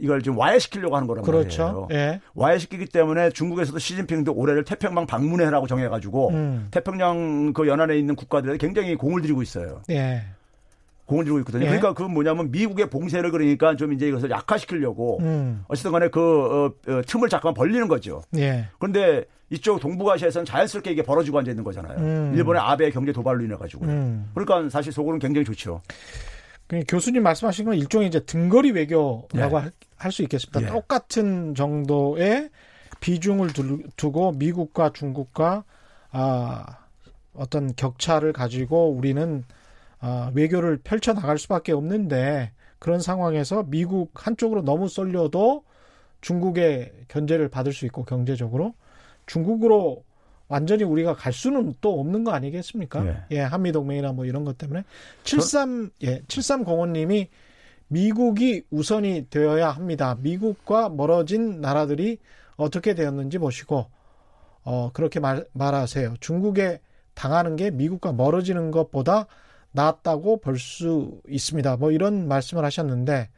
이걸 좀 와해시키려고 하는 거란 그렇죠. 말이에요. 예. 와해시키기 때문에 중국에서도 시진핑도 올해를 태평양 방문해라고 정해가지고 음. 태평양 그 연안에 있는 국가들에 굉장히 공을 들이고 있어요. 예. 공을 들이고 있거든요. 예. 그러니까 그 뭐냐면 미국의 봉쇄를 그러니까 좀 이제 이것을 약화시키려고 음. 어쨌든 간에 그 어, 어, 틈을 잠깐 벌리는 거죠. 예. 그런데 이쪽 동북아시아에서는 자연스럽게 이게 벌어지고 앉아 있는 거잖아요. 음. 일본의 아베 경제 도발로 인해 가지고. 음. 그러니까 사실 속으로는 굉장히 좋죠. 그 교수님 말씀하신 건 일종의 이제 등거리 외교라고 예. 할수 있겠습니다. 예. 똑같은 정도의 비중을 두고 미국과 중국과 아, 어떤 격차를 가지고 우리는 아, 외교를 펼쳐 나갈 수밖에 없는데 그런 상황에서 미국 한쪽으로 너무 쏠려도 중국의 견제를 받을 수 있고 경제적으로 중국으로 완전히 우리가 갈 수는 또 없는 거 아니겠습니까? 예, 예 한미 동맹이나 뭐 이런 것 때문에 73 예, 7305 님이 미국이 우선이 되어야 합니다. 미국과 멀어진 나라들이 어떻게 되었는지 보시고 어 그렇게 말, 말하세요. 중국에 당하는 게 미국과 멀어지는 것보다 낫다고 볼 수 있습니다. 뭐 이런 말씀을 하셨는데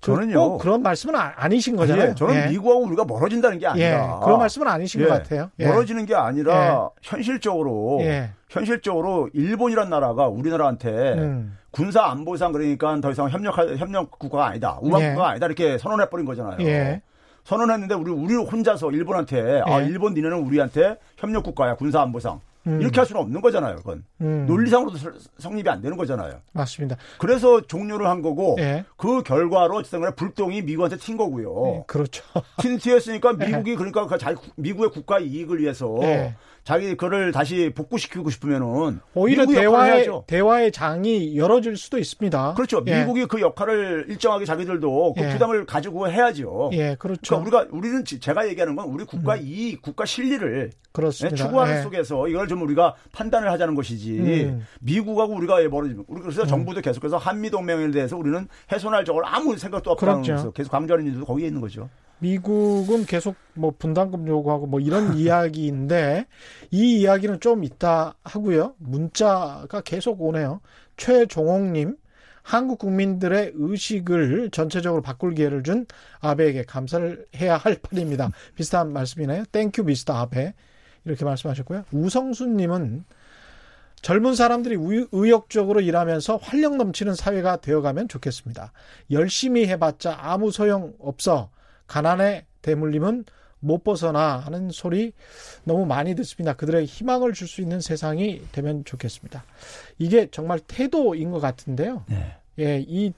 저는요. 그런 말씀은 아, 니신 거잖아요. 예, 저는 예. 미국하고 우리가 멀어진다는 게 아니라 예, 그런 말씀은 아니신 것 예, 같아요. 예. 멀어지는 게 아니라 예. 현실적으로 현실적으로 일본이란 나라가 우리나라한테 음. 군사 안보상 그러니까 더 이상 협력 협력 국가가 아니다, 우방 국가가 아니다 이렇게 선언해 버린 거잖아요. 선언했는데 우리 우리 혼자서 일본한테 아 일본 니네는 우리한테 협력 국가야 군사 안보상 음. 이렇게 할 수는 없는 거잖아요. 그건 음. 논리상으로도 성립이 안 되는 거잖아요. 맞습니다. 그래서 종료를 한 거고 예. 그 결과로 어쨌든 불똥이 미국한테 튄 거고요. 예, 그렇죠. 튄 튀었으니까 예. 미국이 예. 그러니까 그 자기 미국의 국가 이익을 위해서 예. 자기 그를 다시 복구시키고 싶으면은 오히려 대화의 대화의 장이 열어질 수도 있습니다. 그렇죠. 예. 미국이 그 역할을 일정하게 자기들도 그 예. 부담을 가지고 해야죠. 예, 그렇죠. 그러니까 우리가 우리는 제가 얘기하는 건 우리 국가 음. 이익, 국가 실리를 그렇습니다. 예, 추구하는 예. 속에서 이걸 좀 우리가 판단을 하자는 것이지. 음. 미국하고 우리가 멀어지면 우리 그래서 음. 정부도 계속해서 한미 동맹에 대해서 우리는 훼손할 적을 아무 생각도 없다는 그렇죠. 계속 강조하는 이유도 거기에 있는 거죠. 미국은 계속 뭐 분담금 요구하고 뭐 이런 이야기인데 이 이야기는 좀 있다 하고요. 문자가 계속 오네요. 최종옥님, 한국 국민들의 의식을 전체적으로 바꿀 기회를 준 아베에게 감사를 해야 할 판입니다. 비슷한 말씀이네요. Thank you Mr. 아베. 이렇게 말씀하셨고요. 우성수님은 젊은 사람들이 의욕적으로 일하면서 활력 넘치는 사회가 되어가면 좋겠습니다. 열심히 해봤자 아무 소용 없어. 가난에 대물림은 못 벗어나 하는 소리 너무 많이 듣습니다. 그들에게 희망을 줄 수 있는 세상이 되면 좋겠습니다. 이게 정말 태도인 것 같은데요. 네. 예, 이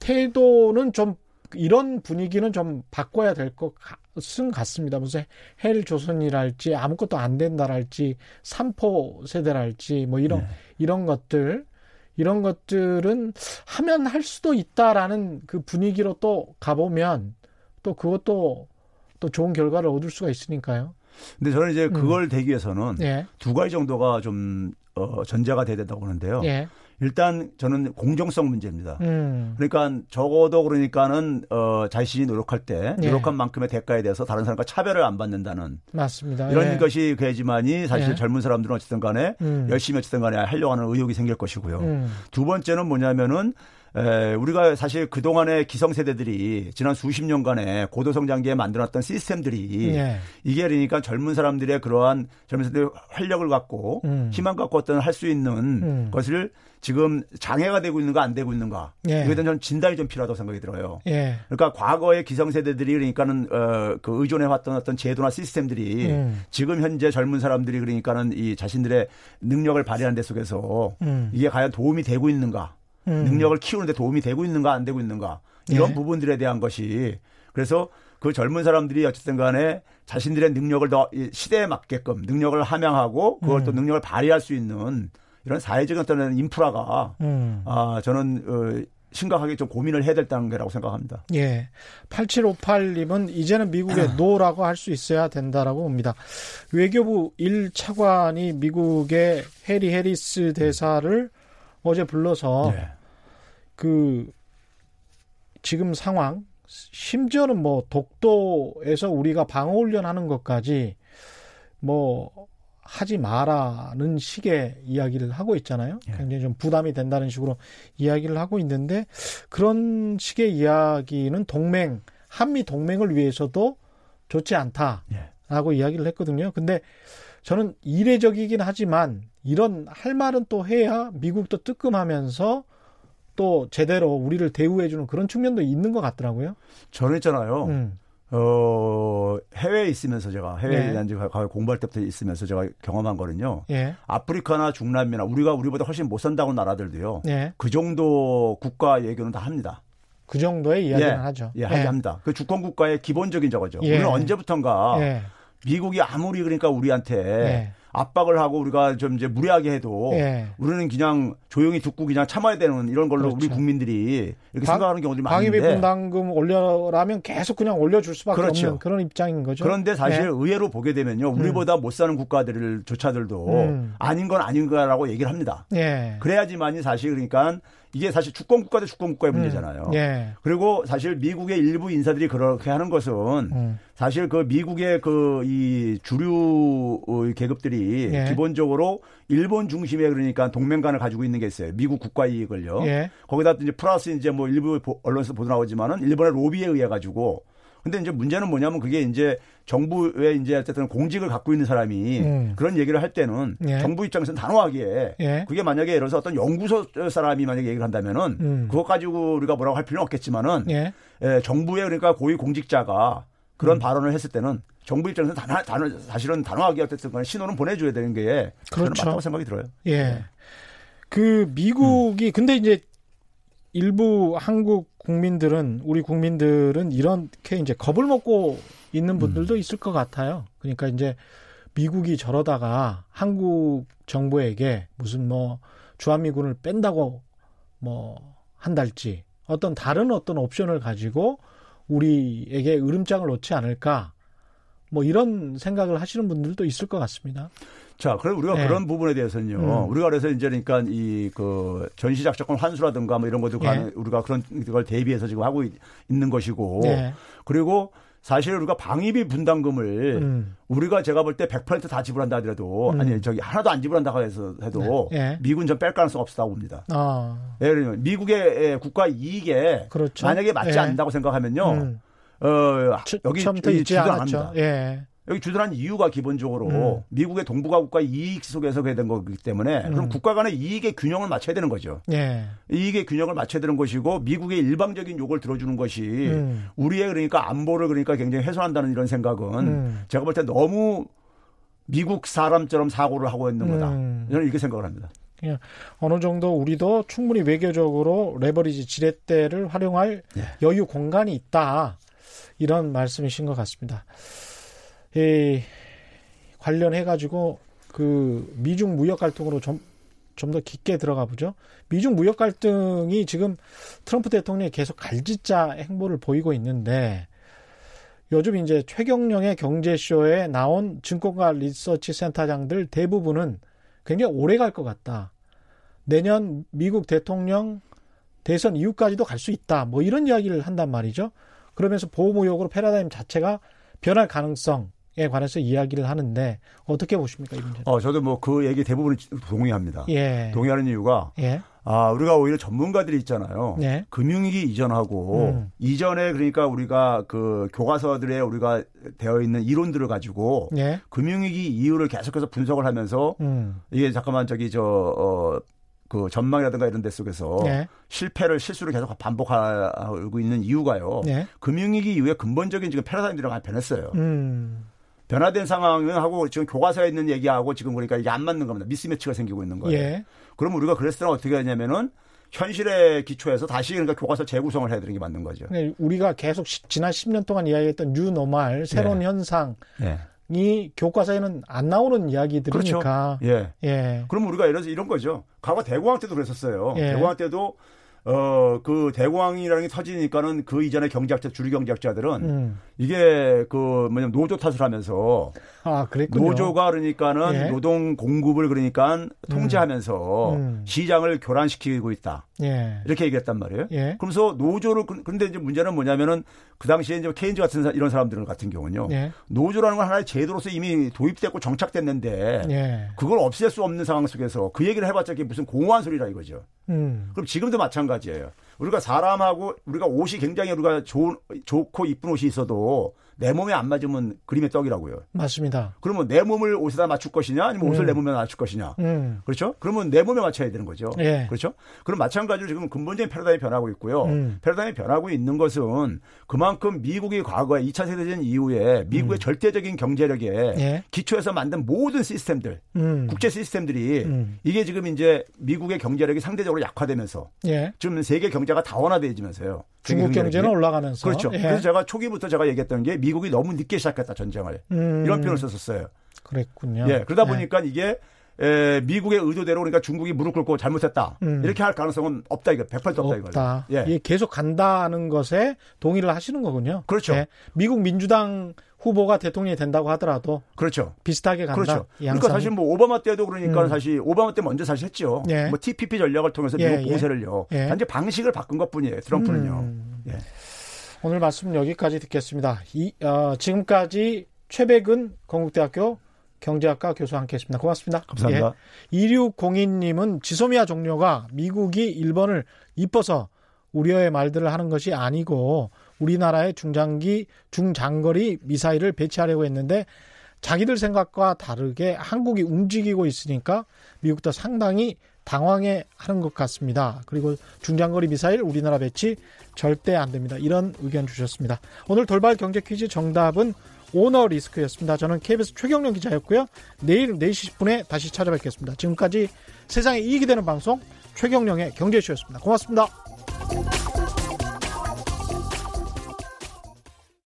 태도는 좀 이런 분위기는 좀 바꿔야 될 것은 같습니다. 무슨 헬 조선이랄지 아무것도 안 된다랄지 삼포 세대랄지 뭐 이런 네. 이런 것들 이런 것들은 하면 할 수도 있다라는 그 분위기로 또 가보면 또 그것도 또 좋은 결과를 얻을 수가 있으니까요. 근데 저는 이제 그걸 음. 되기 위해서는 예. 두 가지 정도가 좀 어, 전제가 돼야 된다고 보는데요. 예. 일단 저는 공정성 문제입니다. 음. 그러니까 적어도 그러니까는 어 자신이 노력할 때 예. 노력한 만큼의 대가에 대해서 다른 사람과 차별을 안 받는다는 맞습니다. 이런 예. 것이 그야지만이 사실 예. 젊은 사람들은 어쨌든 간에 음. 열심히 어쨌든 간에 하려고 하는 의욕이 생길 것이고요. 음. 두 번째는 뭐냐면은 에, 우리가 사실 그동안의 기성세대들이 지난 수십 년간의 고도성장기에 만들어놨던 시스템들이 네. 이게 그러니까 젊은 사람들의 그러한 젊은 사람들의 활력을 갖고 음. 희망 갖고 어떤 할 수 있는 음. 것을 지금 장애가 되고 있는가 안 되고 있는가 예. 이거에 대한 저는 진단이 좀 필요하다고 생각이 들어요. 예. 그러니까 과거의 기성세대들이 그러니까는 어, 그 의존해왔던 어떤 제도나 시스템들이 음. 지금 현재 젊은 사람들이 그러니까는 이 자신들의 능력을 발휘하는 데 속에서 음. 이게 과연 도움이 되고 있는가 음. 능력을 키우는데 도움이 되고 있는가 안 되고 있는가 이런 예. 부분들에 대한 것이 그래서 그 젊은 사람들이 어쨌든 간에 자신들의 능력을 더 시대에 맞게끔 능력을 함양하고 그걸 음. 또 능력을 발휘할 수 있는 이런 사회적인 어떤 인프라가 음. 아 저는 어, 심각하게 좀 고민을 해야 될 단계라고 생각합니다. 예. 8758님은 이제는 미국에 아. No라고 할 수 있어야 된다라고 봅니다. 외교부 1차관이 미국의 해리 해리스 대사를 어제 불러서 네. 그 지금 상황 심지어는 뭐 독도에서 우리가 방어 훈련 하는 것까지 뭐 하지 마라는 식의 이야기를 하고 있잖아요. 예. 굉장히 좀 부담이 된다는 식으로 이야기를 하고 있는데 그런 식의 이야기는 동맹 한미 동맹을 위해서도 좋지 않다라고 예. 이야기를 했거든요. 근데 저는 이례적이긴 하지만 이런 할 말은 또 해야 미국도 뜨끔하면서 또 제대로 우리를 대우해주는 그런 측면도 있는 것 같더라고요. 저는 있잖아요. 음. 어, 해외에 있으면서 제가 해외에 네. 이제 공부할 때부터 있으면서 제가 경험한 거는요. 예. 아프리카나 중남미나 우리가 우리보다 훨씬 못 산다고 나라들도요. 예. 그 정도 국가 얘기는 다 합니다. 그 정도의 이야기는 예. 하죠. 예, 예. 합니다. 그 주권 국가의 기본적인 저거죠. 예. 우리는 언제부턴가 예. 미국이 아무리 그러니까 우리한테 압박을 하고 우리가 좀 이제 무리하게 해도 예. 우리는 그냥 조용히 듣고 그냥 참아야 되는 이런 걸로 그렇죠. 우리 국민들이 이렇게 방, 생각하는 경우들이 많은데 방위비 분담금 올려라면 계속 그냥 올려줄 수밖에 그렇죠. 없는 그런 입장인 거죠. 그런데 사실 예. 의외로 보게 되면요, 우리보다 음. 못 사는 국가들을 조차들도 음. 아닌 건 아닌 거라고 얘기를 합니다. 예. 그래야지만이 사실 그러니까 이게 사실 주권 국가 대 주권 국가의 음. 문제잖아요. 예. 그리고 사실 미국의 일부 인사들이 그렇게 하는 것은 음. 사실 그 미국의 그 이 주류 계급들이 예. 기본적으로 일본 중심의 그러니까 동맹관을 가지고 있는 게 있어요. 미국 국가 이익을요. 예. 거기다 이제 플러스 이제 뭐 일부 언론에서 보도 나오지만은 일본의 로비에 의해 가지고 근데 이제 문제는 뭐냐면 그게 이제 정부에 이제 어쨌든 공직을 갖고 있는 사람이 음. 그런 얘기를 할 때는 예. 정부 입장에서는 단호하게 예. 그게 만약에 예를 들어서 어떤 연구소 사람이 만약에 얘기를 한다면은 음. 그것 가지고 우리가 뭐라고 할 필요는 없겠지만은 예. 예, 정부의 그러니까 고위 공직자가 그런 음. 발언을 했을 때는 정부 입장에서 단호, 단호, 사실은 단호하게 어쨌든 간에 신호는 보내줘야 되는 게 그렇죠. 저는 맞다고 생각이 들어요. 예. 네. 그 미국이 음. 근데 이제 일부 한국 국민들은 우리 국민들은 이렇게 이제 겁을 먹고 있는 분들도 음. 있을 것 같아요. 그러니까 이제 미국이 저러다가 한국 정부에게 무슨 뭐 주한미군을 뺀다고 뭐 한달지 어떤 다른 어떤 옵션을 가지고 우리에게 으름장을 놓지 않을까 뭐 이런 생각을 하시는 분들도 있을 것 같습니다. 자, 그럼 우리가 네. 그런 부분에 대해서는요. 음. 우리가 그래서 이제 그러니까 이 그 전시 작전권 환수라든가 뭐 이런 것도 네. 우리가 그런 걸 대비해서 지금 하고 있 는 것이고 네. 그리고 사실 우리가 방위비 분담금을 음. 우리가 제가 볼 때 100%다 지불한다 하더라도 음. 아니 저기 하나도 안 지불한다고 해서 해도 네. 네. 미군 전 뺄 가능성 없다고 봅니다. 아. 예를 들면 미국의 국가 이익에 그렇죠. 만약에 맞지 예. 않는다고 생각하면요. 음. 어 여기 처음부터 있지 않았죠. 예. 여기 주둔한 이유가 기본적으로 음. 미국의 동북아 국가 이익 속에서 그게 된 거기 때문에 음. 그럼 국가 간의 이익의 균형을 맞춰야 되는 거죠. 예. 이익의 균형을 맞춰야 되는 것이고 미국의 일방적인 요구를 들어주는 것이 음. 우리의 그러니까 안보를 그러니까 굉장히 훼손한다는 이런 생각은 음. 제가 볼 때 너무 미국 사람처럼 사고를 하고 있는 거다. 음. 저는 이렇게 생각을 합니다. 예. 어느 정도 우리도 충분히 외교적으로 레버리지 지렛대를 활용할 예. 여유 공간이 있다. 이런 말씀이신 것 같습니다. 이 관련해 가지고 그 미중 무역 갈등으로 좀 좀 더 깊게 들어가 보죠. 미중 무역 갈등이 지금 트럼프 대통령이 계속 갈짓자 행보를 보이고 있는데 요즘 이제 최경령의 경제쇼에 나온 증권가 리서치 센터장들 대부분은 굉장히 오래 갈 것 같다. 내년 미국 대통령 대선 이후까지도 갈 수 있다. 뭐 이런 이야기를 한단 말이죠. 그러면서 보호무역으로 패러다임 자체가 변할 가능성 에 관해서 이야기를 하는데 어떻게 보십니까 이 문제? 어 저도 뭐 그 얘기 대부분 동의합니다. 예. 동의하는 이유가 예. 아 우리가 오히려 전문가들이 있잖아요. 예. 금융위기 이전하고 음. 이전에 그러니까 우리가 그 교과서들에 우리가 되어 있는 이론들을 가지고 예. 금융위기 이유를 계속해서 분석을 하면서 음. 이게 잠깐만 저기 저 어, 그 전망이라든가 이런 데 속에서 네. 실패를 실수를 계속 반복하고 있는 이유가요. 네. 금융위기 이후에 근본적인 지금 패러다임들이 많이 변했어요. 음. 변화된 상황은 하고 지금 교과서에 있는 얘기하고 지금 보니까 이게 안 맞는 겁니다. 미스매치가 생기고 있는 거예요. 예. 그럼 우리가 그랬을 때는 어떻게 하냐면은 현실의 기초에서 다시 그러니까 교과서 재구성을 해야 되는 게 맞는 거죠. 네, 우리가 계속 지난 10년 동안 이야기했던 뉴노멀 새로운 네. 현상 네. 이 교과서에는 안 나오는 이야기들이니까. 그렇죠. 예. 예. 그럼 우리가 예를 들어서 이런 거죠. 과거 대공황 때도 그랬었어요. 예. 대공황 때도 어, 그 대공황이라는 게 터지니까는 그 이전에 경제학자, 주류 경제학자들은 음. 이게 그 뭐냐면 노조 탓을 하면서 아, 그랬군요. 노조가 그러니까는 예. 노동 공급을 그러니까 통제하면서 음. 음. 시장을 교란시키고 있다. 예. 이렇게 얘기했단 말이에요. 예. 그러면서 노조를 그런데 이제 문제는 뭐냐면은 그 당시에 이제 케인즈 같은 사, 이런 사람들 같은 경우는요. 예. 노조라는 건 하나의 제도로서 이미 도입됐고 정착됐는데 예. 그걸 없앨 수 없는 상황 속에서 그 얘기를 해봤자 이게 무슨 공허한 소리라 이거죠. 음. 그럼 지금도 마찬가지 예요. 우리가 사람하고 우리가 옷이 굉장히 우리가 좋은 좋고 이쁜 옷이 있어도 내 몸에 안 맞으면 그림의 떡이라고요. 맞습니다. 그러면 내 몸을 옷에다 맞출 것이냐 아니면 옷을 음. 내 몸에 맞출 것이냐. 음. 그렇죠? 그러면 내 몸에 맞춰야 되는 거죠. 예. 그렇죠? 그럼 마찬가지로 지금 근본적인 패러다임이 변하고 있고요. 음. 패러다임이 변하고 있는 것은 그만큼 미국이 과거에 2차 세계대전 이후에 미국의 음. 절대적인 경제력에 예. 기초해서 만든 모든 시스템들, 음. 국제 시스템들이 음. 이게 지금 이제 미국의 경제력이 상대적으로 약화되면서 예. 지금 세계 경제가 다원화되어지면서요. 중국 경제는 올라가면서 그렇죠. 예. 그래서 제가 초기부터 제가 얘기했던 게 미 국이 너무 늦게 시작했다 전쟁을 음. 이런 표현을 썼었어요. 그랬군요. 예, 그러다 예. 보니까 이게 에, 미국의 의도대로 그러니까 중국이 무릎 꿇고 잘못했다. 음. 이렇게 할 가능성은 없다 이거 100% 없다, 없다. 이거. 예. 계속 간다는 것에 동의를 하시는 거군요. 그렇죠. 예. 미국 민주당 후보가 대통령이 된다고 하더라도 그렇죠. 비슷하게 간다. 그렇죠. 그러니까 사실 뭐 오바마 때도 그러니까 음. 사실 오바마 때 먼저 사실 했죠. 예. 뭐 TPP 전략을 통해서 미국 예, 예. 공세를요. 예. 단지 방식을 바꾼 것뿐이에요. 트럼프는요. 음. 예. 오늘 말씀 여기까지 듣겠습니다. 이, 어, 지금까지 최백은 건국대학교 경제학과 교수 와 함께했습니다. 고맙습니다. 감사합니다. 예. 2602님은 지소미아 종료가 미국이 일본을 이뻐서 우려의 말들을 하는 것이 아니고 우리나라의 중장기 중장거리 미사일을 배치하려고 했는데 자기들 생각과 다르게 한국이 움직이고 있으니까 미국도 상당히 당황해 하는 것 같습니다. 그리고 중장거리 미사일 우리나라 배치 절대 안 됩니다. 이런 의견 주셨습니다. 오늘 돌발 경제 퀴즈 정답은 오너 리스크였습니다. 저는 KBS 최경련 기자였고요. 내일 4시 10분에 다시 찾아뵙겠습니다. 지금까지 세상에 이익이 되는 방송 최경령의 경제쇼였습니다. 고맙습니다.